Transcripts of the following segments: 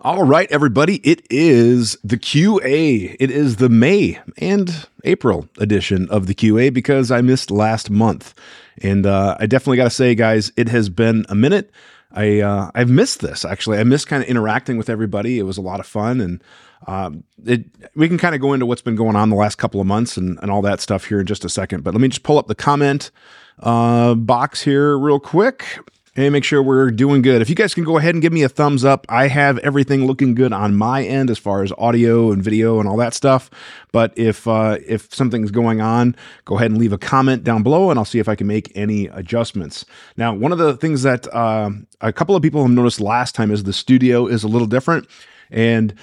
All right, everybody, it is the QA. It is the May and April edition of the QA because I missed last month. And uh, I definitely got to say, guys, it has been a minute. I uh, I've missed this actually. I missed kind of interacting with everybody. It was a lot of fun, and um, it we can kind of go into what's been going on the last couple of months and, and all that stuff here in just a second. But let me just pull up the comment uh, box here real quick and make sure we're doing good. If you guys can go ahead and give me a thumbs up, I have everything looking good on my end as far as audio and video and all that stuff. But if uh, if something's going on, go ahead and leave a comment down below, and I'll see if I can make any adjustments. Now, one of the things that uh, a couple of people have noticed last time is the studio is a little different, and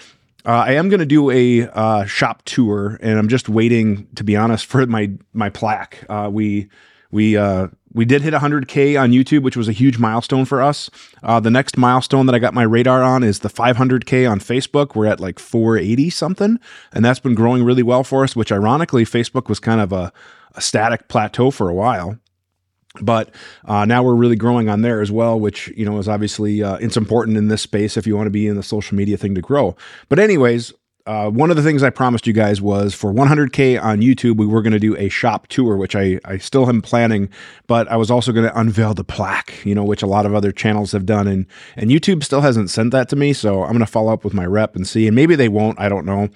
uh, I am going to do a uh, shop tour, and I'm just waiting, to be honest, for my my plaque. Uh, we we uh, we did hit 100k on YouTube, which was a huge milestone for us. Uh, the next milestone that I got my radar on is the 500k on Facebook. We're at like 480 something, and that's been growing really well for us. Which ironically, Facebook was kind of a, a static plateau for a while but uh, now we're really growing on there as well which you know is obviously uh, it's important in this space if you want to be in the social media thing to grow but anyways uh, one of the things I promised you guys was for 100K on YouTube, we were going to do a shop tour, which I, I still am planning, but I was also going to unveil the plaque, you know, which a lot of other channels have done. And, and YouTube still hasn't sent that to me. So I'm going to follow up with my rep and see. And maybe they won't. I don't know.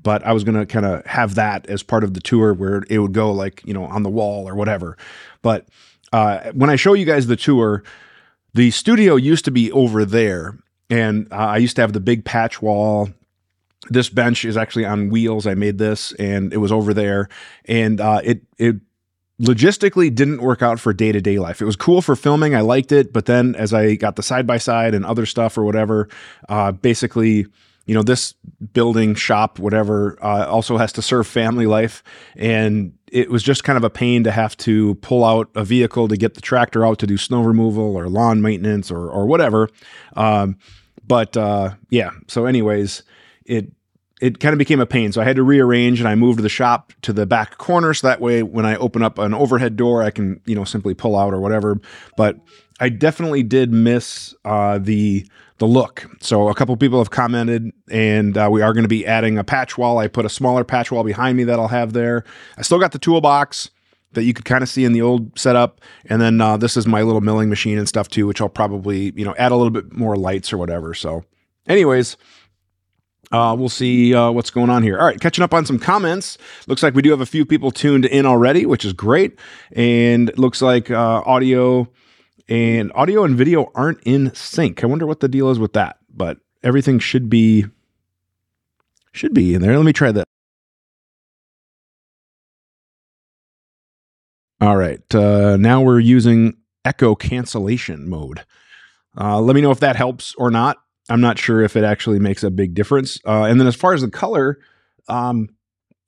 But I was going to kind of have that as part of the tour where it would go like, you know, on the wall or whatever. But uh, when I show you guys the tour, the studio used to be over there. And uh, I used to have the big patch wall this bench is actually on wheels. I made this and it was over there and uh, it, it logistically didn't work out for day to day life. It was cool for filming. I liked it. But then as I got the side by side and other stuff or whatever, uh, basically, you know, this building, shop, whatever, uh, also has to serve family life. And it was just kind of a pain to have to pull out a vehicle to get the tractor out to do snow removal or lawn maintenance or, or whatever. Um, but uh, yeah, so, anyways, it it kind of became a pain. So I had to rearrange and I moved the shop to the back corner. So that way, when I open up an overhead door, I can, you know, simply pull out or whatever. But I definitely did miss uh, the the look. So a couple people have commented, and uh, we are going to be adding a patch wall. I put a smaller patch wall behind me that I'll have there. I still got the toolbox that you could kind of see in the old setup, and then uh, this is my little milling machine and stuff too, which I'll probably you know add a little bit more lights or whatever. So, anyways, uh, we'll see uh, what's going on here. All right, catching up on some comments. Looks like we do have a few people tuned in already, which is great. And looks like uh, audio and audio and video aren't in sync. I wonder what the deal is with that. But everything should be should be in there. Let me try that. All right, uh, now we're using echo cancellation mode. Uh, let me know if that helps or not. I'm not sure if it actually makes a big difference. Uh, and then as far as the color, um,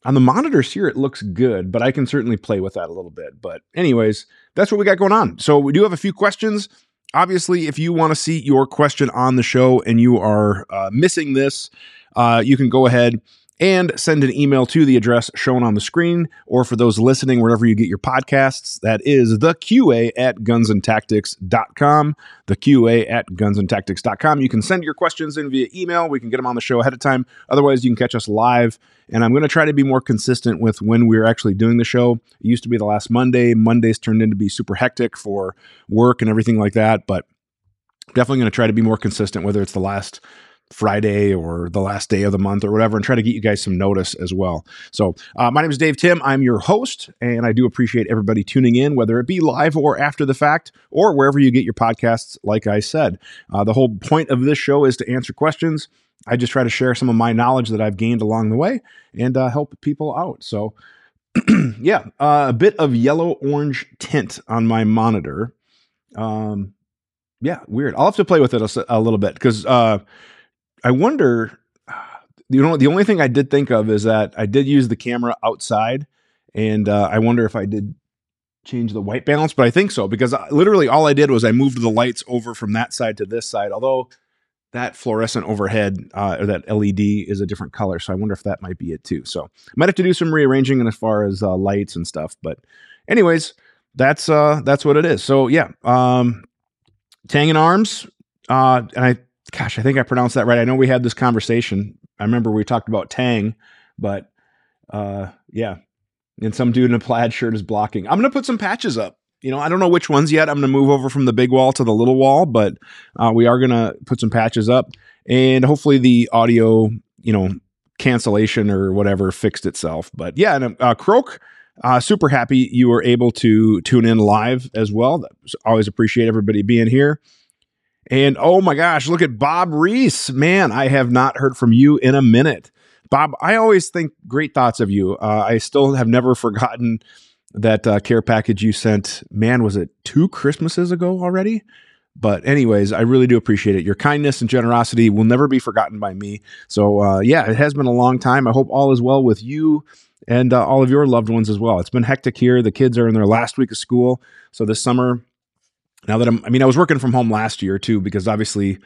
on the monitors here, it looks good, but I can certainly play with that a little bit. But, anyways, that's what we got going on. So, we do have a few questions. Obviously, if you want to see your question on the show and you are uh, missing this, uh, you can go ahead and send an email to the address shown on the screen, or for those listening, wherever you get your podcasts, that is the QA at gunsandtactics.com. The QA at gunsandtactics.com. You can send your questions in via email. We can get them on the show ahead of time. Otherwise, you can catch us live. And I'm going to try to be more consistent with when we're actually doing the show. It used to be the last Monday. Mondays turned into be super hectic for work and everything like that. But definitely going to try to be more consistent, whether it's the last Friday or the last day of the month or whatever, and try to get you guys some notice as well. So, uh, my name is Dave Tim. I'm your host, and I do appreciate everybody tuning in, whether it be live or after the fact, or wherever you get your podcasts. Like I said, uh, the whole point of this show is to answer questions. I just try to share some of my knowledge that I've gained along the way and uh, help people out. So, yeah, uh, a bit of yellow orange tint on my monitor. Um, yeah, weird. I'll have to play with it a, a little bit because uh, I wonder. You know, the only thing I did think of is that I did use the camera outside, and uh, I wonder if I did change the white balance, but I think so because I, literally all I did was I moved the lights over from that side to this side. Although that fluorescent overhead uh, or that LED is a different color, so I wonder if that might be it too. So I might have to do some rearranging as far as uh, lights and stuff. But anyways, that's uh that's what it is. So yeah, um, Tang and Arms, uh, and I gosh, I think I pronounced that right. I know we had this conversation. I remember we talked about Tang, but uh, yeah, and some dude in a plaid shirt is blocking. I'm gonna put some patches up. You know, I don't know which ones yet. I'm gonna move over from the big wall to the little wall, but uh, we are gonna put some patches up, and hopefully the audio, you know, cancellation or whatever fixed itself. But yeah, and uh, Croak. Uh, super happy you were able to tune in live as well. Always appreciate everybody being here. And oh my gosh, look at Bob Reese. Man, I have not heard from you in a minute. Bob, I always think great thoughts of you. Uh, I still have never forgotten that uh, care package you sent. Man, was it two Christmases ago already? But, anyways, I really do appreciate it. Your kindness and generosity will never be forgotten by me. So, uh, yeah, it has been a long time. I hope all is well with you and uh, all of your loved ones as well. It's been hectic here. The kids are in their last week of school. So, this summer, now that I'm, I mean, I was working from home last year too, because obviously,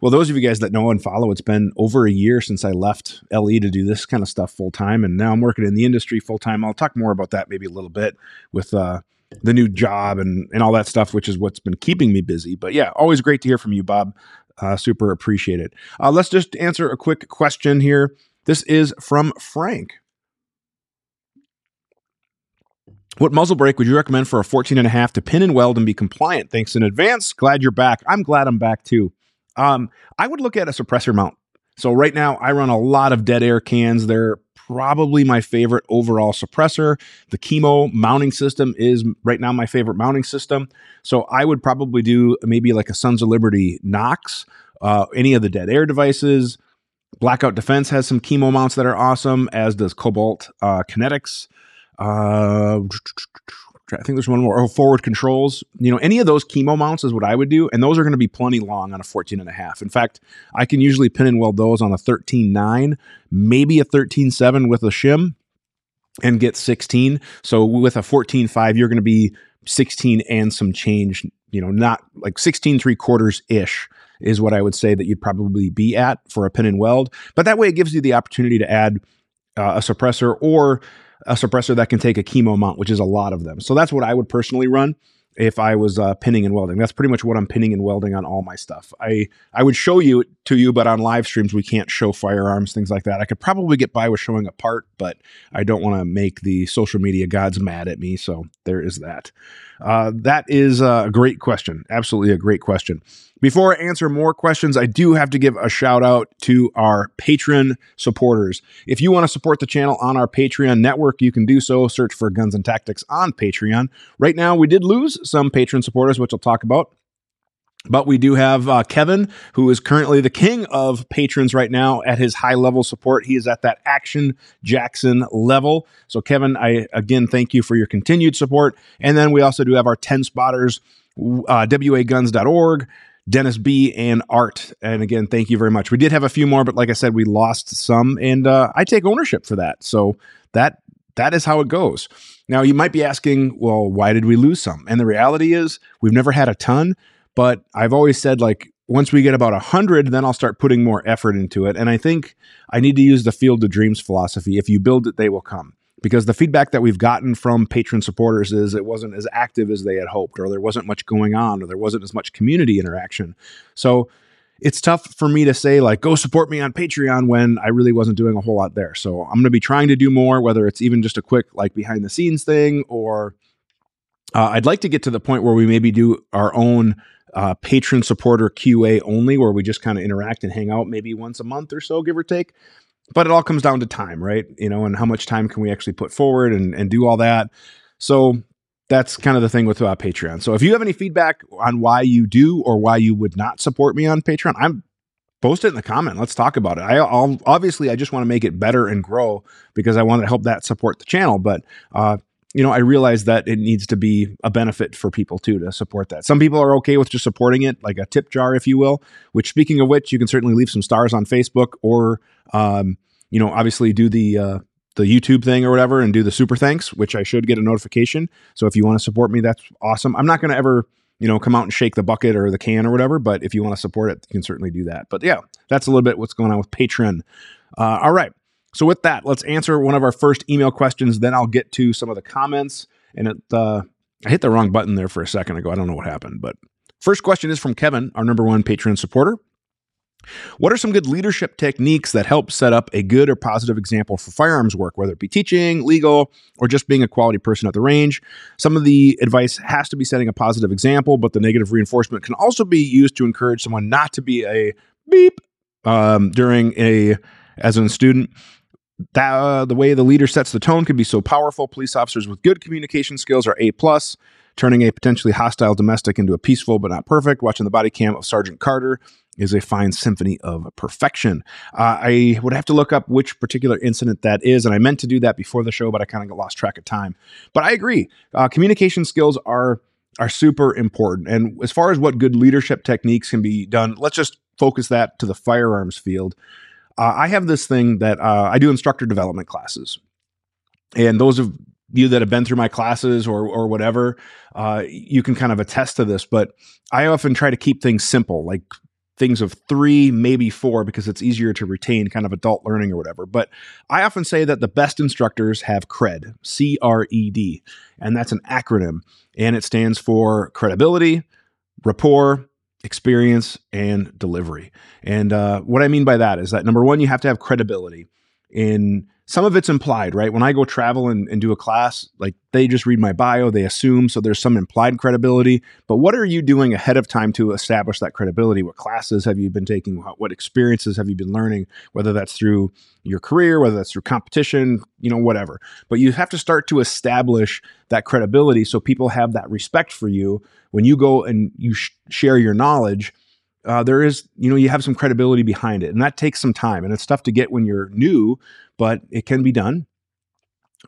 well, those of you guys that know and follow, it's been over a year since I left LE to do this kind of stuff full time. And now I'm working in the industry full time. I'll talk more about that maybe a little bit with, uh, the new job and, and all that stuff, which is what's been keeping me busy. But yeah, always great to hear from you, Bob. Uh, super appreciate it. Uh, let's just answer a quick question here. This is from Frank. What muzzle brake would you recommend for a 14 and a half to pin and weld and be compliant? Thanks in advance. Glad you're back. I'm glad I'm back too. Um, I would look at a suppressor mount. So right now I run a lot of dead air cans. They're probably my favorite overall suppressor. The KeyMo mounting system is right now my favorite mounting system. So I would probably do maybe like a Sons of Liberty Knox, uh, any of the dead air devices. Blackout Defense has some KeyMo mounts that are awesome, as does Cobalt uh, Kinetics. Uh, I think there's one more. Oh, forward controls. You know, any of those KeyMo mounts is what I would do, and those are going to be plenty long on a 14 and a half. In fact, I can usually pin and weld those on a 13.9, maybe a 13.7 with a shim, and get 16. So with a 14.5, you're going to be 16 and some change. You know, not like 16 three quarters ish is what I would say that you'd probably be at for a pin and weld. But that way, it gives you the opportunity to add uh, a suppressor or a suppressor that can take a KeyMo mount, which is a lot of them. So that's what I would personally run if I was uh, pinning and welding. That's pretty much what I'm pinning and welding on all my stuff. I I would show you to you, but on live streams we can't show firearms, things like that. I could probably get by with showing a part, but I don't want to make the social media gods mad at me. So there is that. Uh, that is a great question. Absolutely a great question. Before I answer more questions, I do have to give a shout out to our Patreon supporters. If you want to support the channel on our Patreon network, you can do so. Search for Guns and Tactics on Patreon. Right now, we did lose some patron supporters, which I'll talk about. But we do have uh, Kevin, who is currently the king of patrons right now at his high level support. He is at that Action Jackson level. So, Kevin, I again thank you for your continued support. And then we also do have our 10 spotters, uh, waguns.org. Dennis B and Art. And again, thank you very much. We did have a few more, but like I said, we lost some, and uh, I take ownership for that. So that that is how it goes. Now you might be asking, well, why did we lose some? And the reality is, we've never had a ton, but I've always said like once we get about a hundred, then I'll start putting more effort into it. And I think I need to use the field of dreams philosophy. If you build it, they will come because the feedback that we've gotten from patron supporters is it wasn't as active as they had hoped, or there wasn't much going on, or there wasn't as much community interaction. So it's tough for me to say, like, go support me on Patreon when I really wasn't doing a whole lot there. So I'm going to be trying to do more, whether it's even just a quick, like, behind the scenes thing, or uh, I'd like to get to the point where we maybe do our own uh, patron supporter QA only, where we just kind of interact and hang out maybe once a month or so, give or take but it all comes down to time, right? You know, and how much time can we actually put forward and, and do all that. So that's kind of the thing with uh, Patreon. So if you have any feedback on why you do or why you would not support me on Patreon, I'm post it in the comment. Let's talk about it. I, will obviously I just want to make it better and grow because I want to help that support the channel. But uh, you know, I realize that it needs to be a benefit for people too to support that. Some people are okay with just supporting it, like a tip jar, if you will. Which, speaking of which, you can certainly leave some stars on Facebook, or um, you know, obviously do the uh, the YouTube thing or whatever, and do the super thanks, which I should get a notification. So if you want to support me, that's awesome. I'm not going to ever you know come out and shake the bucket or the can or whatever, but if you want to support it, you can certainly do that. But yeah, that's a little bit what's going on with Patreon. Uh, all right. So with that, let's answer one of our first email questions. Then I'll get to some of the comments. And it, uh, I hit the wrong button there for a second ago. I don't know what happened, but first question is from Kevin, our number one Patreon supporter. What are some good leadership techniques that help set up a good or positive example for firearms work, whether it be teaching, legal, or just being a quality person at the range? Some of the advice has to be setting a positive example, but the negative reinforcement can also be used to encourage someone not to be a beep um, during a as a student. That, uh, the way the leader sets the tone can be so powerful. Police officers with good communication skills are A plus turning a potentially hostile domestic into a peaceful but not perfect. Watching the body cam of Sergeant Carter is a fine symphony of perfection. Uh, I would have to look up which particular incident that is, and I meant to do that before the show, but I kind of got lost track of time. But I agree, uh, communication skills are are super important. And as far as what good leadership techniques can be done, let's just focus that to the firearms field. Uh, I have this thing that uh, I do instructor development classes, and those of you that have been through my classes or or whatever, uh, you can kind of attest to this. But I often try to keep things simple, like things of three, maybe four, because it's easier to retain kind of adult learning or whatever. But I often say that the best instructors have CRED, C R E D, and that's an acronym, and it stands for credibility, rapport, experience, and delivery. And uh, what I mean by that is that number one, you have to have credibility in some of it's implied, right? When I go travel and, and, do a class, like they just read my bio, they assume, so there's some implied credibility. But what are you doing ahead of time to establish that credibility? What classes have you been taking? What, experiences have you been learning? Whether that's through your career, whether that's through competition, you know, whatever. But you have to start to establish that credibility so people have that respect for you when you go and you sh- share your knowledge uh, there is, you know, you have some credibility behind it. And that takes some time. And it's tough to get when you're new, but it can be done.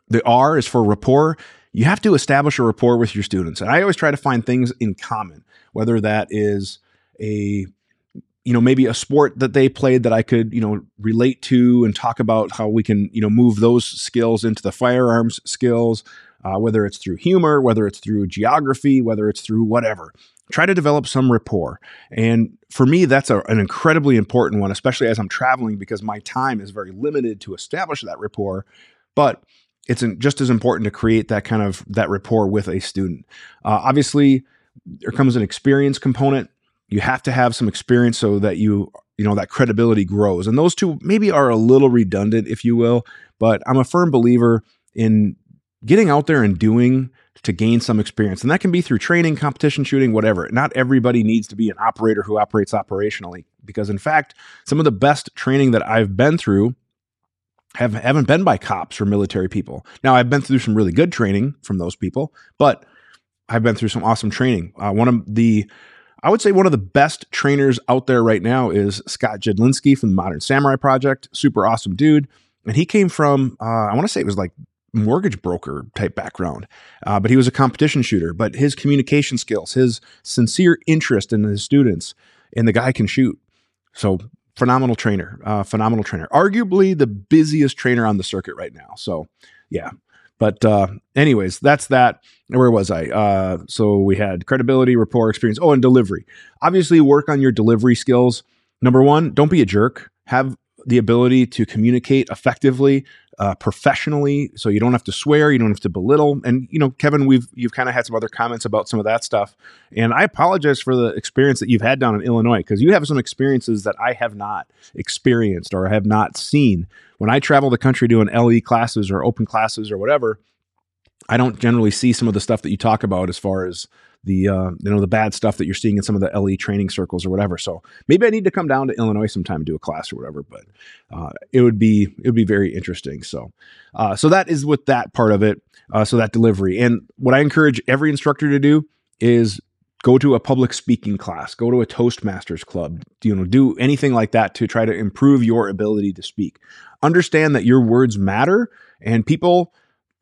The R is for rapport. You have to establish a rapport with your students. And I always try to find things in common, whether that is a you know maybe a sport that they played that I could you know relate to and talk about how we can you know move those skills into the firearms skills uh, whether it's through humor whether it's through geography whether it's through whatever try to develop some rapport. And for me, that's a, an incredibly important one, especially as I'm traveling because my time is very limited to establish that rapport. But it's just as important to create that kind of that rapport with a student. Uh, obviously, there comes an experience component. You have to have some experience so that you you know that credibility grows. And those two maybe are a little redundant, if you will. But I'm a firm believer in getting out there and doing to gain some experience. And that can be through training, competition shooting, whatever. Not everybody needs to be an operator who operates operationally because in fact, some of the best training that I've been through have haven't been by cops or military people. Now, I've been through some really good training from those people, but I've been through some awesome training. Uh, one of the I would say one of the best trainers out there right now is Scott Jedlinski from the Modern Samurai Project. Super awesome dude. And he came from, uh, I want to say it was like mortgage broker type background, uh, but he was a competition shooter. But his communication skills, his sincere interest in his students, and the guy can shoot. So phenomenal trainer, uh, phenomenal trainer. Arguably the busiest trainer on the circuit right now. So yeah. But uh, anyways, that's that. Where was I? Uh, so we had credibility, rapport, experience. Oh, and delivery. Obviously, work on your delivery skills. Number one, don't be a jerk. Have the ability to communicate effectively uh, professionally, so you don't have to swear, you don't have to belittle. And you know, Kevin, we've you've kind of had some other comments about some of that stuff, and I apologize for the experience that you've had down in Illinois because you have some experiences that I have not experienced or have not seen. When I travel the country doing LE classes or open classes or whatever, I don't generally see some of the stuff that you talk about as far as the uh, you know the bad stuff that you're seeing in some of the LE training circles or whatever. So maybe I need to come down to Illinois sometime and do a class or whatever. But uh, it would be it would be very interesting. So uh, so that is with that part of it. Uh, so that delivery and what I encourage every instructor to do is go to a public speaking class, go to a Toastmasters club, you know, do anything like that to try to improve your ability to speak. Understand that your words matter and people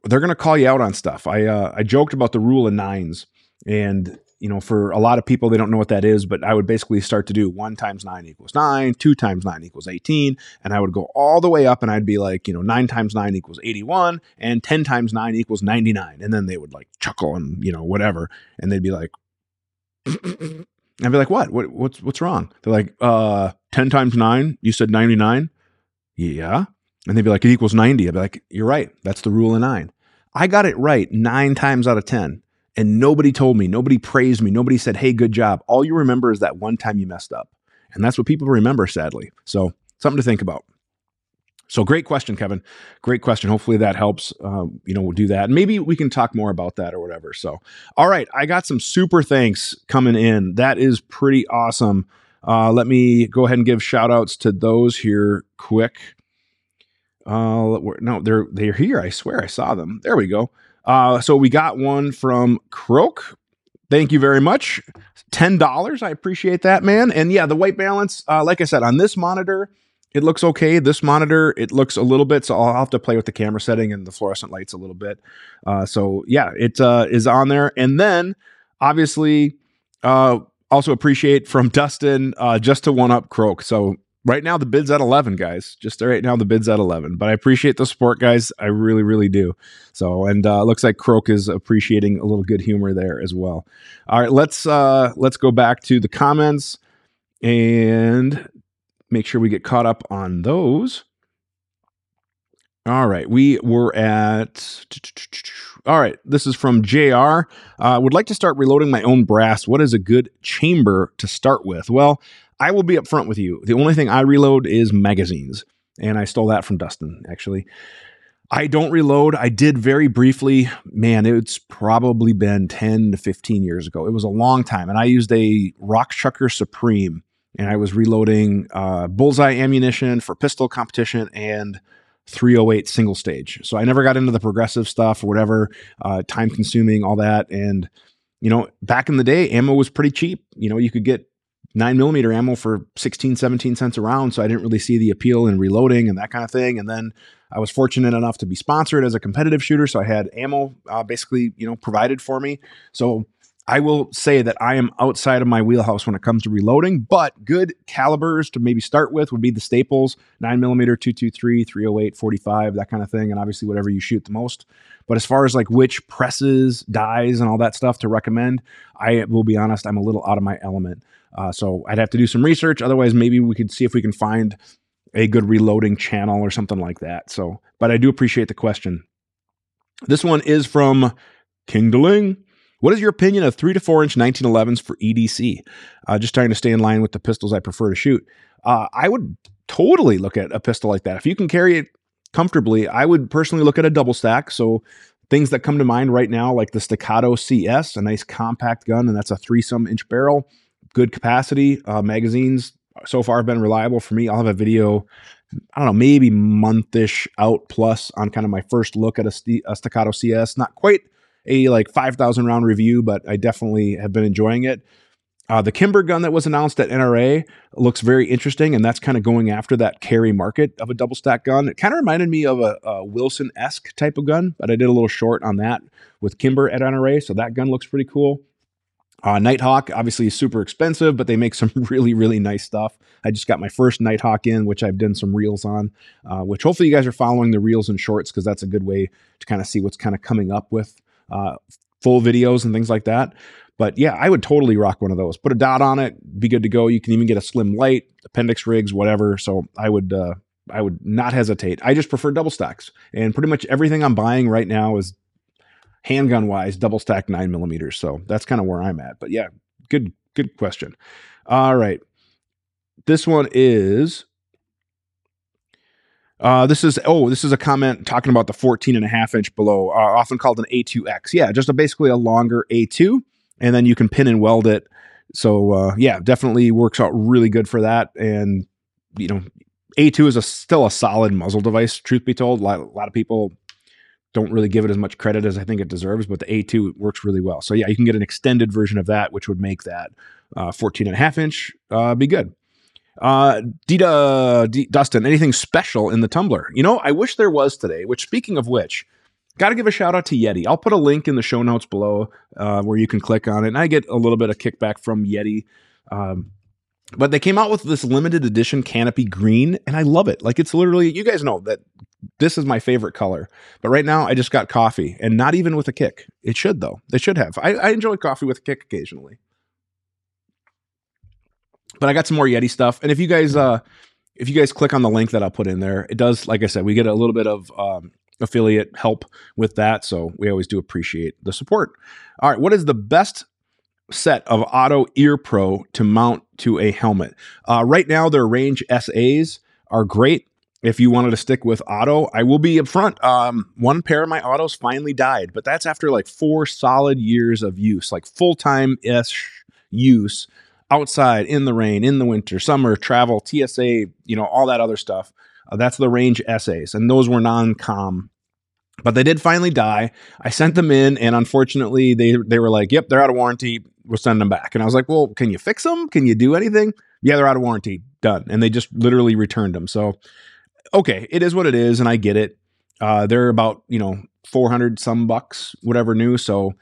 they're going to call you out on stuff. I uh, I joked about the rule of nines and you know, for a lot of people, they don't know what that is, but I would basically start to do one times nine equals nine, two times nine equals 18. And I would go all the way up and I'd be like, you know, nine times nine equals 81 and 10 times nine equals 99. And then they would like chuckle and, you know, whatever. And they'd be like, I'd be like, what? what? What's, what's wrong? They're like, uh, 10 times nine, you said 99. Yeah. And they'd be like, it equals 90. I'd be like, you're right. That's the rule of nine. I got it right nine times out of 10 and nobody told me, nobody praised me, nobody said, hey, good job. All you remember is that one time you messed up. And that's what people remember, sadly. So, something to think about. So great question, Kevin. Great question. Hopefully that helps. Uh, you know, we'll do that. And maybe we can talk more about that or whatever. So, all right, I got some super thanks coming in. That is pretty awesome. Uh, let me go ahead and give shout outs to those here quick. Uh, no, they're they're here. I swear I saw them. There we go. Uh, so we got one from Croak. Thank you very much. Ten dollars. I appreciate that, man. And yeah, the white balance. Uh, like I said, on this monitor, it looks okay. This monitor, it looks a little bit. So I'll have to play with the camera setting and the fluorescent lights a little bit. Uh, so yeah, it uh, is on there. And then obviously, uh, also appreciate from Dustin uh, just to one up Croak. So right now the bid's at 11 guys. Just right now the bid's at 11 but i appreciate the support guys. I really really do. So and uh looks like croak is appreciating a little good humor there as well. All right let's uh let's go back to the comments and make sure we get caught up on those. All right we were at all right this is from jr uh, would like to start reloading my own brass. What is a good chamber to start with? Well I will be upfront with you. The only thing I reload is magazines, and I stole that from Dustin actually. I don't reload. I did very briefly. Man, it's probably been 10 to 15 years ago. It was a long time. And I used a Rockchucker Supreme and I was reloading uh, bullseye ammunition for pistol competition and 308 single stage. So I never got into the progressive stuff or whatever, uh, time consuming, all that. And, you know, back in the day, ammo was pretty cheap. You know, you could get nine millimeter ammo for 16, 17 cents a round. So I didn't really see the appeal in reloading and that kind of thing. And then I was fortunate enough to be sponsored as a competitive shooter. So I had ammo uh, basically, you know, provided for me. So I will say that I am outside of my wheelhouse when it comes to reloading, but good calibers to maybe start with would be the staples 9 millimeter, 223, 308, 45, that kind of thing. And obviously, whatever you shoot the most. But as far as like which presses, dies, and all that stuff to recommend, I will be honest, I'm a little out of my element. Uh, so I'd have to do some research. Otherwise, maybe we could see if we can find a good reloading channel or something like that. So, but I do appreciate the question. This one is from King Deling. What is your opinion of three to four inch 1911s for EDC? Uh, just trying to stay in line with the pistols I prefer to shoot. Uh, I would totally look at a pistol like that. If you can carry it comfortably, I would personally look at a double stack. So things that come to mind right now, like the Staccato CS, a nice compact gun, and that's a three some inch barrel good capacity. Uh, magazines so far have been reliable for me. I'll have a video, I don't know, maybe monthish out plus on kind of my first look at a, st- a Staccato CS. Not quite a like 5,000 round review, but I definitely have been enjoying it. Uh, the Kimber gun that was announced at NRA looks very interesting, and that's kind of going after that carry market of a double stack gun. It kind of reminded me of a, a Wilson esque type of gun, but I did a little short on that with Kimber at NRA, so that gun looks pretty cool. Uh, Nighthawk obviously is super expensive, but they make some really, really nice stuff. I just got my first Nighthawk in, which I've done some reels on, uh, which hopefully you guys are following the reels and shorts because that's a good way to kind of see what's kind of coming up with uh, full videos and things like that. But yeah, I would totally rock one of those. Put a dot on it, be good to go. You can even get a slim light, appendix rigs, whatever. So I would, uh, I would not hesitate. I just prefer double stacks, and pretty much everything I'm buying right now is handgun wise, double stack nine millimeters. So that's kind of where I'm at. But yeah, good, good question. All right. This one is uh, this is oh, this is a comment talking about the 14 and a half inch below, uh, often called an A2X. Yeah, just a, basically a longer A2, and then you can pin and weld it. So uh, yeah, definitely works out really good for that. And you know, A2 is a, still a solid muzzle device. Truth be told, a lot, a lot of people don't really give it as much credit as I think it deserves, but the A2 works really well. So yeah, you can get an extended version of that, which would make that uh, 14 and a half inch uh, be good. Uh, Dita, D- Dustin, anything special in the tumbler? You know, I wish there was today, which speaking of which, got to give a shout out to Yeti. I'll put a link in the show notes below uh, where you can click on it. And I get a little bit of kickback from Yeti. Um, but they came out with this limited edition canopy green, and I love it. Like it's literally, you guys know that this is my favorite color. But right now, I just got coffee, and not even with a kick. It should though. They should have. I, I enjoy coffee with a kick occasionally. But I got some more Yeti stuff, and if you guys, uh, if you guys click on the link that I'll put in there, it does. Like I said, we get a little bit of um, affiliate help with that. So we always do appreciate the support. All right, what is the best set of Auto Ear Pro to mount to a helmet? Uh, right now, their Range SAs are great. If you wanted to stick with auto, I will be upfront. Um, one pair of my autos finally died, but that's after like four solid years of use, like full time ish use outside in the rain, in the winter, summer, travel, TSA, you know, all that other stuff. Uh, that's the range SAs, and those were non-com. But they did finally die. I sent them in, and unfortunately, they they were like, "Yep, they're out of warranty. We'll send them back." And I was like, "Well, can you fix them? Can you do anything?" Yeah, they're out of warranty. Done. And they just literally returned them. So, okay, it is what it is, and I get it. Uh, they're about you know 400 some bucks, whatever new. So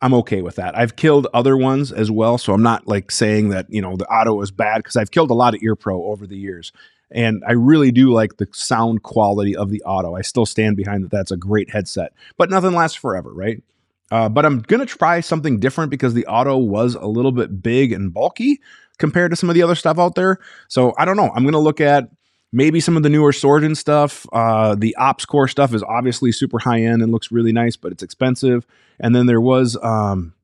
I'm okay with that. I've killed other ones as well, so I'm not like saying that you know the auto is bad because I've killed a lot of ear pro over the years, and I really do like the sound quality of the auto. I still stand behind that. That's a great headset, but nothing lasts forever, right? Uh, but I'm gonna try something different because the auto was a little bit big and bulky compared to some of the other stuff out there. So I don't know. I'm gonna look at maybe some of the newer Sordin stuff. Uh, the OpsCore stuff is obviously super high end and looks really nice, but it's expensive. And then there was, um,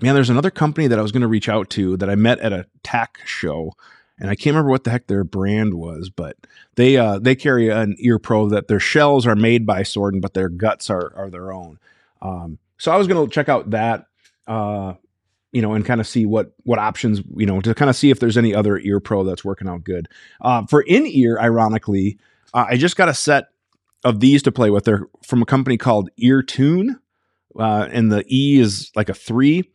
man, there's another company that I was going to reach out to that I met at a TAC show. And I can't remember what the heck their brand was, but they uh, they carry an ear pro that their shells are made by Sordin, but their guts are are their own. Um, so I was going to check out that. Uh, you know, and kind of see what what options, you know, to kind of see if there's any other ear pro that's working out good. Uh, for in ear, ironically, uh, I just got a set of these to play with. They're from a company called Eartune, uh, and the E is like a three.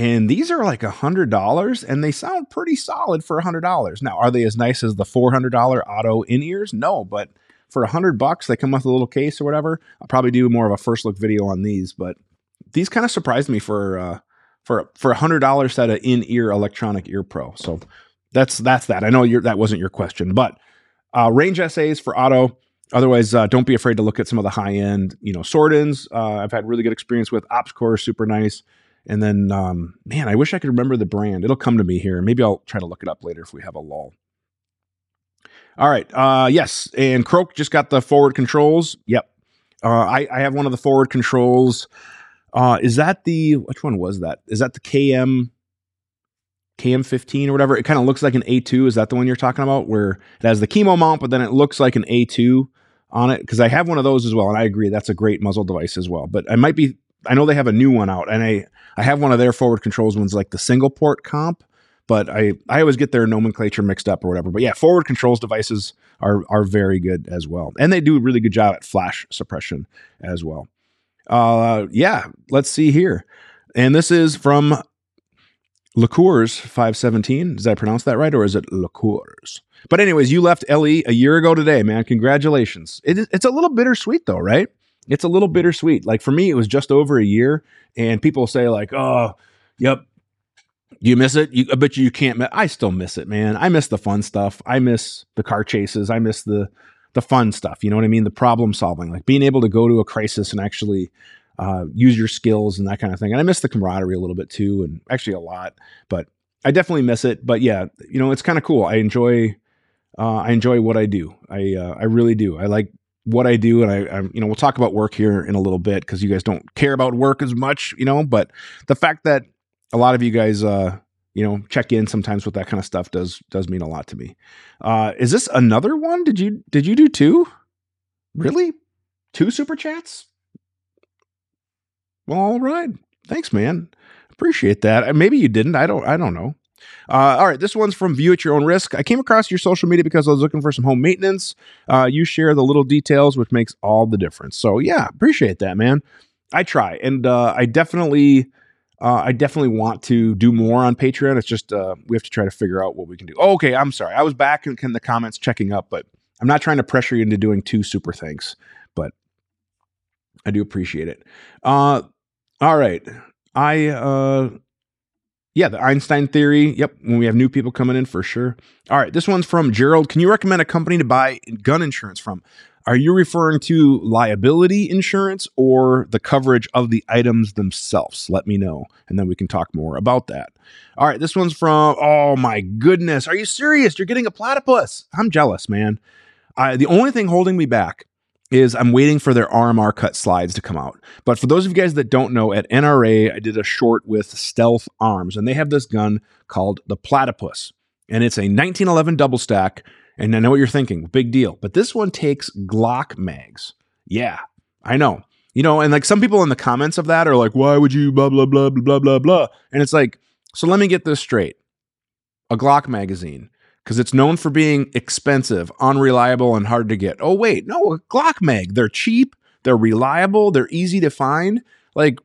And these are like a hundred dollars, and they sound pretty solid for a hundred dollars. Now, are they as nice as the four hundred dollar auto in ears? No, but for a hundred bucks, they come with a little case or whatever. I'll probably do more of a first look video on these, but these kind of surprised me for uh, for for a hundred dollars set of in ear electronic ear pro. So that's that's that. I know that wasn't your question, but uh, range essays for auto. Otherwise, uh, don't be afraid to look at some of the high end, you know, Sordins. Uh, I've had really good experience with OpsCore, super nice. And then, um, man, I wish I could remember the brand. It'll come to me here. Maybe I'll try to look it up later if we have a lull. All right. Uh, yes, and Croak just got the forward controls. Yep. Uh, I, I have one of the forward controls. Uh, is that the which one was that? Is that the KM KM15 or whatever? It kind of looks like an A2. Is that the one you're talking about where it has the KeyMo mount, but then it looks like an A2 on it? Because I have one of those as well, and I agree that's a great muzzle device as well. But I might be I know they have a new one out, and I I have one of their forward controls ones like the single port comp, but I I always get their nomenclature mixed up or whatever. But yeah, forward controls devices are are very good as well, and they do a really good job at flash suppression as well. Uh, yeah, let's see here. And this is from Liqueurs 517. Did I pronounce that right? Or is it Liqueurs? But, anyways, you left LE a year ago today, man. Congratulations. It, it's a little bittersweet, though, right? It's a little bittersweet. Like for me, it was just over a year, and people say, like, oh, yep, you miss it? You, I bet you, you can't. Miss. I still miss it, man. I miss the fun stuff. I miss the car chases. I miss the the fun stuff. You know what I mean? The problem solving, like being able to go to a crisis and actually uh, use your skills and that kind of thing. And I miss the camaraderie a little bit too, and actually a lot. But I definitely miss it. But yeah, you know, it's kind of cool. I enjoy. Uh, I enjoy what I do. I uh, I really do. I like what I do, and I, I, you know we'll talk about work here in a little bit because you guys don't care about work as much, you know. But the fact that a lot of you guys uh, you know check in sometimes with that kind of stuff does does mean a lot to me. Uh is this another one? Did you did you do two? Really? Two super chats? Well all right. Thanks man. Appreciate that. Uh, maybe you didn't. I don't i don't know uh, all right, this one's from View at Your Own Risk. I came across your social media because I was looking for some home maintenance. Uh, you share the little details, which makes all the difference. So, yeah, appreciate that, man. I try, and uh, I definitely uh, I definitely want to do more on Patreon. It's just uh, we have to try to figure out what we can do. Oh, okay, I'm sorry. I was back in, in, the comments checking up, but I'm not trying to pressure you into doing two super thanks, but I do appreciate it. Uh, all right, I uh, yeah, the Einstein theory. Yep, when we have new people coming in for sure. All right, this one's from Gerald. Can you recommend a company to buy gun insurance from? Are you referring to liability insurance or the coverage of the items themselves? Let me know, and then we can talk more about that. All right, this one's from, oh my goodness. Are you serious? You're getting a platypus. I'm jealous, man. I, the only thing holding me back is I'm waiting for their RMR cut slides to come out. But for those of you guys that don't know, at NRA, I did a short with Stealth Arms, and they have this gun called the Platypus. And it's a 1911 double stack. And I know what you're thinking, big deal. But this one takes Glock mags. Yeah, I know. You know, and like some people in the comments of that are like, why would you blah, blah, blah, blah, blah, blah, blah. And it's like, so let me get this straight. A Glock magazine because it's known for being expensive, unreliable, and hard to get. Oh, wait, no, Glock mag. They're cheap, they're reliable, they're easy to find. Like,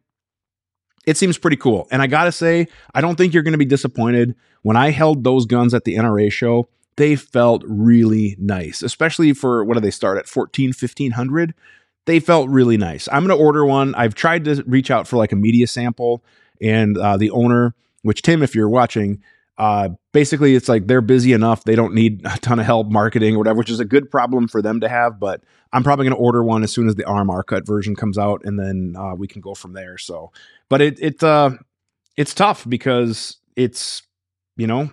it seems pretty cool. And I gotta say, I don't think you're gonna be disappointed. When I held those guns at the NRA show, they felt really nice, especially for what do they start at 14, 1500? They felt really nice. I'm gonna order one. I've tried to reach out for like a media sample, and uh, the owner, which Tim, if you're watching, uh, basically, it's like they're busy enough; they don't need a ton of help marketing or whatever, which is a good problem for them to have. But I'm probably going to order one as soon as the RMR cut version comes out, and then uh, we can go from there. So, but it it uh, it's tough because it's you know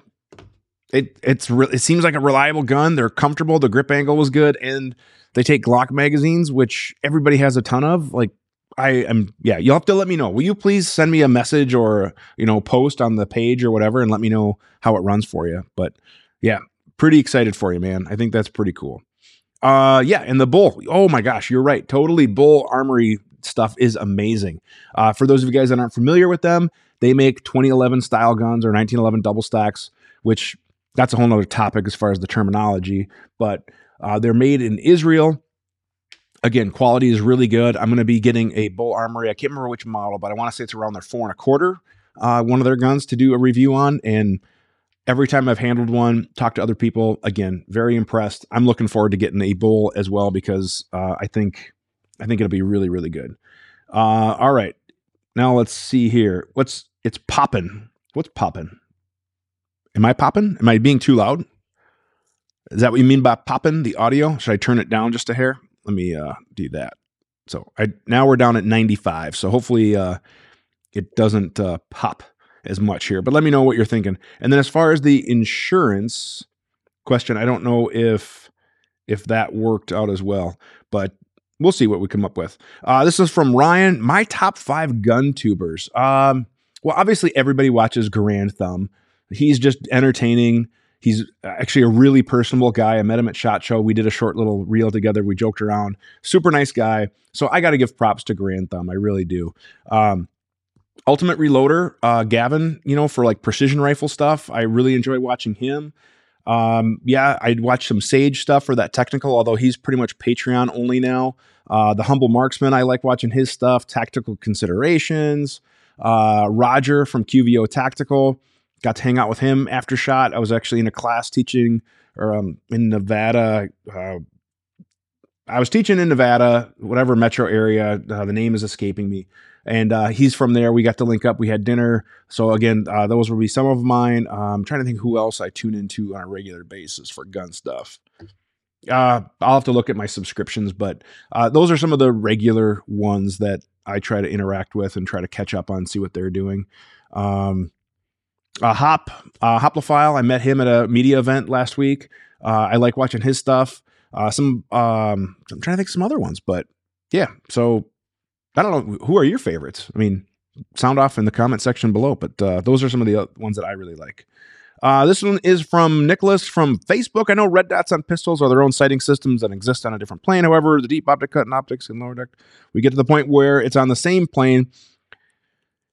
it it's re- it seems like a reliable gun. They're comfortable. The grip angle was good, and they take Glock magazines, which everybody has a ton of. Like I am, yeah, you'll have to let me know. Will you please send me a message or, you know, post on the page or whatever and let me know how it runs for you. But yeah, pretty excited for you, man. I think that's pretty cool. Uh, yeah, and the bull. Oh my gosh, you're right. Totally, bull armory stuff is amazing. Uh, for those of you guys that aren't familiar with them, they make 2011 style guns or 1911 double stacks, which that's a whole nother topic as far as the terminology. But uh, they're made in Israel again, quality is really good. I'm going to be getting a Bull Armory. I can't remember which model, but I want to say it's around their four and a quarter. Uh, one of their guns to do a review on, and every time I've handled one, talked to other people, again, very impressed. I'm looking forward to getting a Bull as well because uh, I think I think it'll be really really good. Uh, all right, now let's see here. What's it's popping? What's popping? Am I popping? Am I being too loud? Is that what you mean by popping the audio? Should I turn it down just a hair? Let me uh, do that. So I now we're down at 95. So hopefully uh, it doesn't uh, pop as much here. But let me know what you're thinking. And then as far as the insurance question, I don't know if if that worked out as well, but we'll see what we come up with. Uh, this is from Ryan. My top five gun tubers. Um, well, obviously everybody watches Garand Thumb. He's just entertaining. He's actually a really personable guy. I met him at Shot Show. We did a short little reel together. We joked around. Super nice guy. So I got to give props to Garand Thumb. I really do. Um, Ultimate Reloader, uh, Gavin, you know, for like precision rifle stuff. I really enjoy watching him. Um, yeah, I'd watch some Sage stuff for that technical, although he's pretty much Patreon only now. Uh, the Humble Marksman, I like watching his stuff. Tactical Considerations. Uh, Roger from QVO Tactical got to hang out with him after shot. I was actually in a class teaching or um, in Nevada. Uh, I was teaching in Nevada, whatever metro area. Uh, the name is escaping me. And uh, he's from there. We got to link up. We had dinner. So again, uh, those will be some of mine. Uh, I'm trying to think who else I tune into on a regular basis for gun stuff. Uh, I'll have to look at my subscriptions, but those are some of the regular ones that I try to interact with and try to catch up on, see what they're doing. Um, uh, Hop uh, Hoplophile. I met him at a media event last week. Uh, I like watching his stuff. Uh, some um, I'm trying to think some other ones, but yeah. So I don't know who are your favorites. I mean, sound off in the comment section below. But uh, those are some of the ones that I really like. Uh, this one is from Nicholas from Facebook. I know red dots on pistols are their own sighting systems that exist on a different plane. However, the deep optic cut and optics in lower deck, we get to the point where it's on the same plane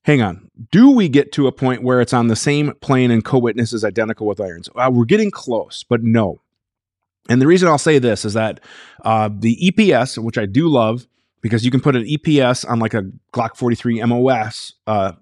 hang on. Do we get to a point where it's on the same plane and co-witness is identical with irons? Uh, we're getting close, but no. And the reason I'll say this is that uh, the EPS, which I do love, because you can put an EPS on like a Glock 43 MOS, uh,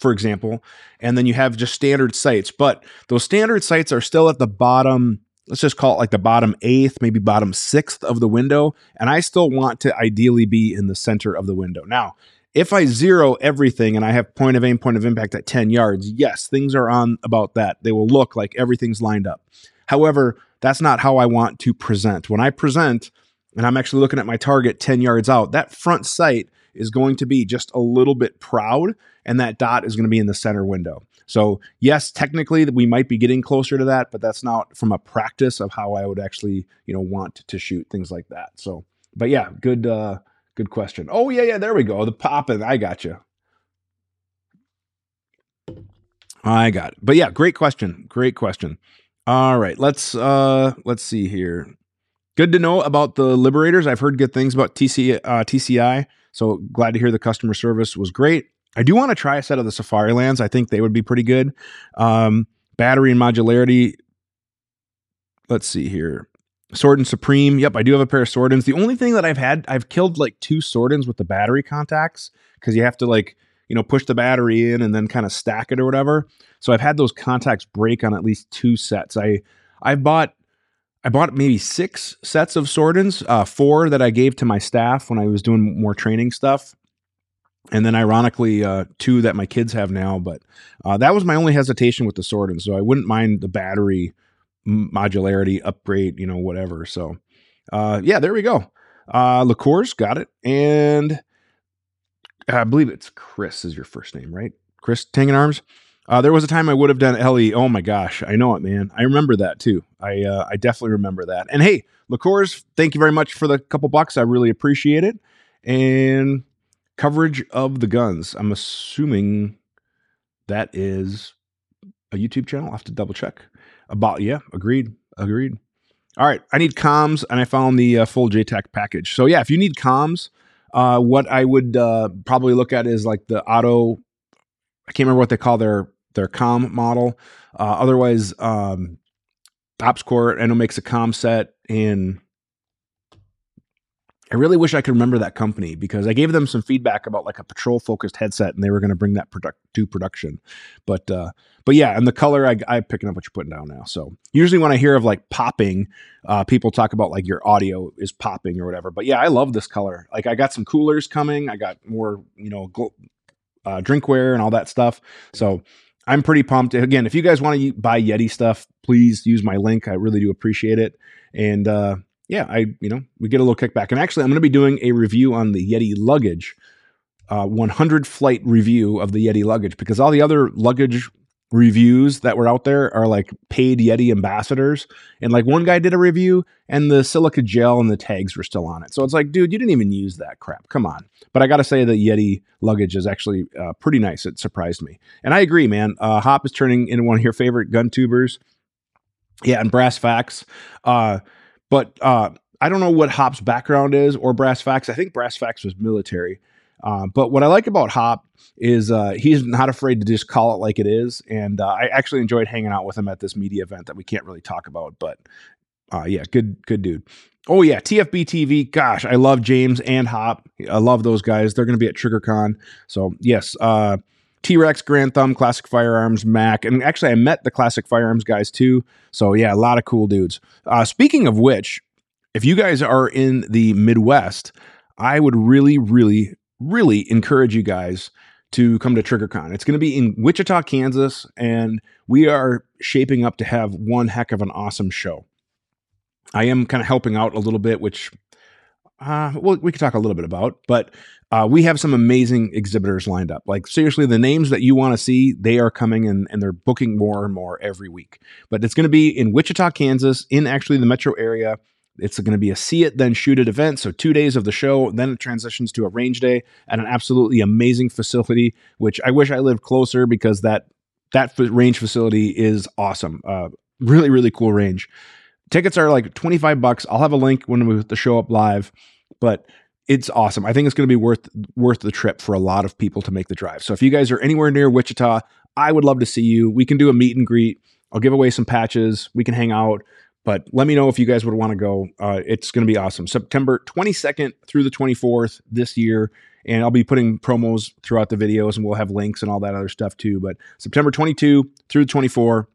for example, and then you have just standard sights. But those standard sights are still at the bottom. Let's just call it like the bottom eighth, maybe bottom sixth of the window. And I still want to ideally be in the center of the window. Now, if I zero everything and I have point of aim, point of impact at 10 yards, yes, things are on about that. They will look like everything's lined up. However, that's not how I want to present. When I present and I'm actually looking at my target 10 yards out, that front sight is going to be just a little bit proud and that dot is going to be in the center window. So, yes, technically we might be getting closer to that, but that's not from a practice of how I would actually, you know, want to shoot things like that. So, but yeah, good uh, good question. Oh yeah, yeah, there we go. The popping. I got you. I got it. But yeah, great question. Great question. All right, let's uh let's see here. Good to know about the Liberators. I've heard good things about TC uh, TCI. So glad to hear the customer service was great. I do want to try a set of the Safarilands. I think they would be pretty good. Um, battery and modularity. Let's see here. Sordin Supreme. Yep, I do have a pair of Sordins. The only thing that I've had, I've killed like two Sordins with the battery contacts because you have to like you know, push the battery in and then kind of stack it or whatever. So I've had those contacts break on at least two sets. I I bought I bought maybe six sets of Sordins, uh, four that I gave to my staff when I was doing more training stuff, and then ironically uh, two that my kids have now. But uh, that was my only hesitation with the Sordins, so I wouldn't mind the battery modularity upgrade, you know, whatever. So uh, yeah, there we go. Uh, Liqueurs got it, and I believe it's Chris is your first name, right? Chris Tangen Arms. Uh, there was a time I would have done LE. Oh my gosh, I know it, man. I remember that too. I uh, I definitely remember that. And hey, Liqueurs, thank you very much for the couple bucks. I really appreciate it. And coverage of the guns. I'm assuming that is a YouTube channel. I'll have to double check. About yeah, agreed, agreed. All right, I need comms, and I found the uh, full JTAC package. So yeah, if you need comms, uh, what I would uh, probably look at is like the auto. I can't remember what they call their their com model. Uh, otherwise, um, OpsCore I know makes a com set, and I really wish I could remember that company because I gave them some feedback about like a patrol focused headset, and they were going to bring that product to production. But uh, but yeah, and the color I, I'm picking up what you're putting down now. So usually when I hear of like popping, uh, people talk about like your audio is popping or whatever. But yeah, I love this color. Like I got some coolers coming. I got more you know gl- uh, drinkware and all that stuff. So I'm pretty pumped. Again, if you guys want to buy Yeti stuff, please use my link. I really do appreciate it. And uh, yeah, I you know we get a little kickback. And actually, I'm going to be doing a review on the Yeti luggage, uh, 100 flight review of the Yeti luggage because all the other luggage reviews that were out there are like paid Yeti ambassadors. And like one guy did a review and the silica gel and the tags were still on it. So it's like, dude, you didn't even use that crap. Come on. But I got to say the Yeti luggage is actually uh, pretty nice. It surprised me. And I agree, man. Uh, Hop is turning into one of your favorite gun tubers. Yeah, and brass facts. Uh, but uh, I don't know what Hop's background is or Brass Facts. I think Brass Facts was military. Uh, but what I like about Hop is uh, he's not afraid to just call it like it is. And uh, I actually enjoyed hanging out with him at this media event that we can't really talk about. But uh, yeah, good, good dude. Oh yeah, TFB TV. Gosh, I love James and Hop. I love those guys. They're going to be at TriggrCon. So yes, uh, T Rex, Garand Thumb, Classic Firearms, Mac, and actually I met the Classic Firearms guys too. So yeah, a lot of cool dudes. Uh, speaking of which, if you guys are in the Midwest, I would really, really, really encourage you guys to come to TriggrCon. It's going to be in Wichita, Kansas, and we are shaping up to have one heck of an awesome show. I am kind of helping out a little bit, which uh, well, we could talk a little bit about, but uh, we have some amazing exhibitors lined up. Like seriously, the names that you want to see, they are coming and, and they're booking more and more every week. But it's going to be in Wichita, Kansas, in actually the metro area. It's going to be a see it then shoot it event. So two days of the show, then it transitions to a range day at an absolutely amazing facility. Which I wish I lived closer because that that range facility is awesome. Uh, really really cool range. Tickets are like twenty five bucks. I'll have a link when we the show up live, but it's awesome. I think it's going to be worth worth the trip for a lot of people to make the drive. So if you guys are anywhere near Wichita, I would love to see you. We can do a meet and greet. I'll give away some patches. We can hang out. But let me know if you guys would want to go. Uh, it's going to be awesome. September 22nd through the 24th this year. And I'll be putting promos throughout the videos and we'll have links and all that other stuff too. But September 22 through 24,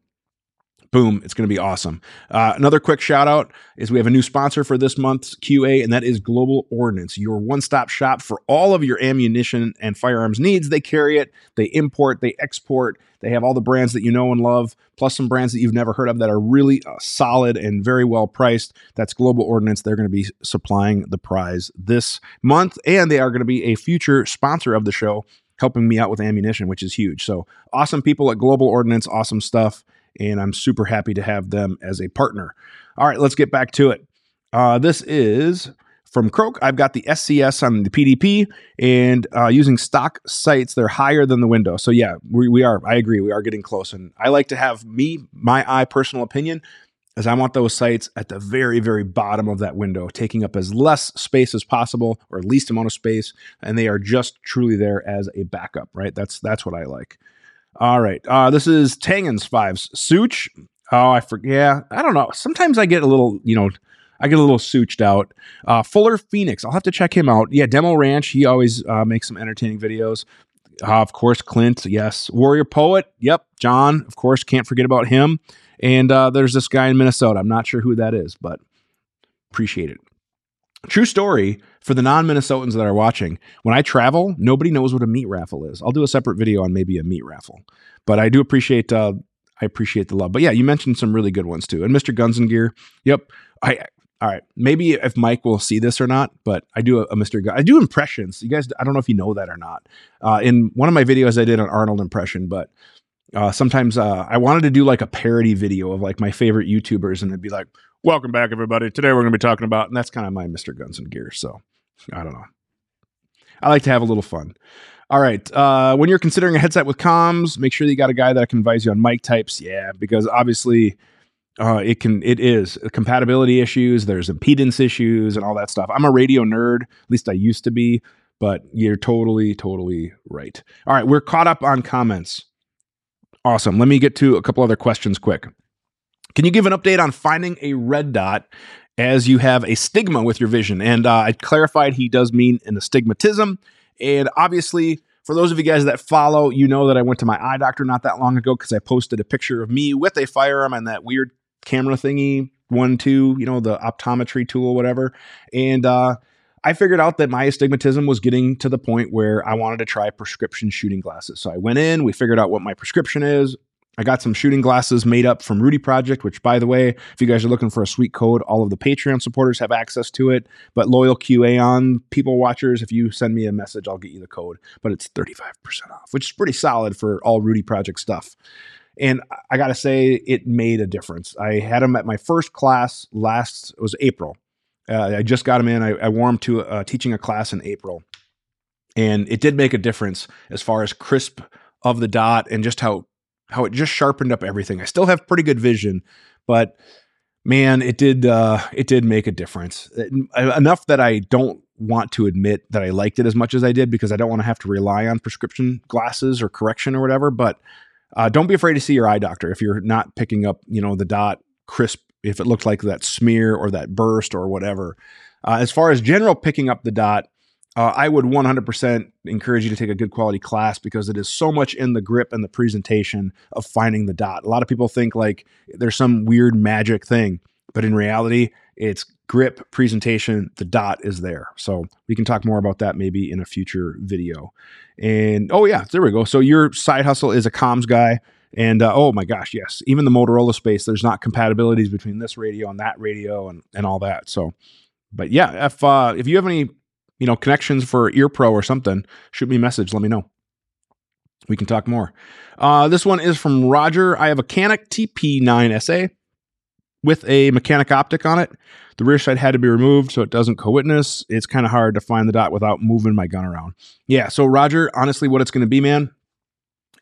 boom, it's going to be awesome. Uh, another quick shout out is we have a new sponsor for this month's QA, and that is Global Ordnance, your one stop shop for all of your ammunition and firearms needs. They carry it, they import, they export. They have all the brands that you know and love, plus some brands that you've never heard of that are really uh, solid and very well priced. That's Global Ordnance. They're going to be supplying the prize this month, and they are going to be a future sponsor of the show helping me out with ammunition, which is huge. So awesome people at Global Ordnance, awesome stuff and I'm super happy to have them as a partner. All right, let's get back to it. Uh, this is from Croak, I've got the SCS on the PDP and uh, using stock sights, they're higher than the window. So, yeah, we, we are, I agree, we are getting close. And I like to have me, my eye, personal opinion, as I want those sights at the very, very bottom of that window, taking up as less space as possible or least amount of space. And they are just truly there as a backup, right? That's that's what I like. All right. Uh, this is Tangens Fives. Such. Oh, I forget. Yeah, I don't know. Sometimes I get a little, you know, I get a little sooched out. Uh, Fuller Phoenix, I'll have to check him out. Yeah, Demo Ranch, he always uh, makes some entertaining videos. Uh, of course, Clint, yes. Warrior Poet, yep. John, of course, can't forget about him. And uh, there's this guy in Minnesota. I'm not sure who that is, but appreciate it. True story for the non Minnesotans that are watching. When I travel, nobody knows what a meat raffle is. I'll do a separate video on maybe a meat raffle, but I do appreciate uh, I appreciate the love. But yeah, you mentioned some really good ones too. And Mr. Guns and Gear, yep. I all right, maybe if Mike will see this or not, but I do a, a Mr. I do impressions. You guys, I don't know if you know that or not. Uh, in one of my videos, I did an Arnold impression, but uh, sometimes uh, I wanted to do like a parody video of like my favorite YouTubers, and it'd be like, "Welcome back, everybody. Today we're going to be talking about," and that's kind of my Mr. Guns and Gear. So I don't know. I like to have a little fun. All right. Uh, when you're considering a headset with comms, make sure that you got a guy that can advise you on mic types. Yeah, because obviously uh, it can it is compatibility issues. There's impedance issues and all that stuff. I'm a radio nerd, at least I used to be, but you're totally totally right. All right, we're caught up on comments. Awesome. Let me get to a couple other questions quick. Can you give an update on finding a red dot as you have a stigma with your vision? And uh, I clarified he does mean an astigmatism. And obviously, for those of you guys that follow, you know that I went to my eye doctor not that long ago because I posted a picture of me with a firearm and that weird camera thingy, one, two, you know, the optometry tool, whatever. And uh, I figured out that my astigmatism was getting to the point where I wanted to try prescription shooting glasses. So I went in, we figured out what my prescription is. I got some shooting glasses made up from Rudy Project, which, by the way, if you guys are looking for a sweet code, all of the Patreon supporters have access to it. But loyal QA on people watchers, if you send me a message, I'll get you the code. But it's 35% off, which is pretty solid for all Rudy Project stuff. And I got to say, it made a difference. I had them at my first class last, it was April. Uh, I just got them in. I, I wore them to uh, teaching a class in April. And it did make a difference as far as crisp of the dot and just how how it just sharpened up everything. I still have pretty good vision, but man, it did uh, it did make a difference it, enough that I don't want to admit that I liked it as much as I did because I don't want to have to rely on prescription glasses or correction or whatever. But uh, don't be afraid to see your eye doctor if you're not picking up, you know, the dot crisp, if it looked like that smear or that burst or whatever. Uh, as far as general picking up the dot, uh, I would 100% encourage you to take a good quality class because it is so much in the grip and the presentation of finding the dot. A lot of people think like there's some weird magic thing, but in reality, it's grip, presentation, the dot is there. So we can talk more about that maybe in a future video. And oh, yeah, there we go. So your side hustle is a comms guy. And uh, oh my gosh, yes, even the Motorola space, there's not compatibilities between this radio and that radio and, and all that. So, but yeah, if uh, if you have any you know connections for EarPro or something, shoot me a message. Let me know. We can talk more. Uh, this one is from Roger. I have a Canik TP9SA with a Mecanik optic on it. The rear sight had to be removed so it doesn't co-witness. It's kind of hard to find the dot without moving my gun around. Yeah, so Roger, honestly, what it's going to be, man,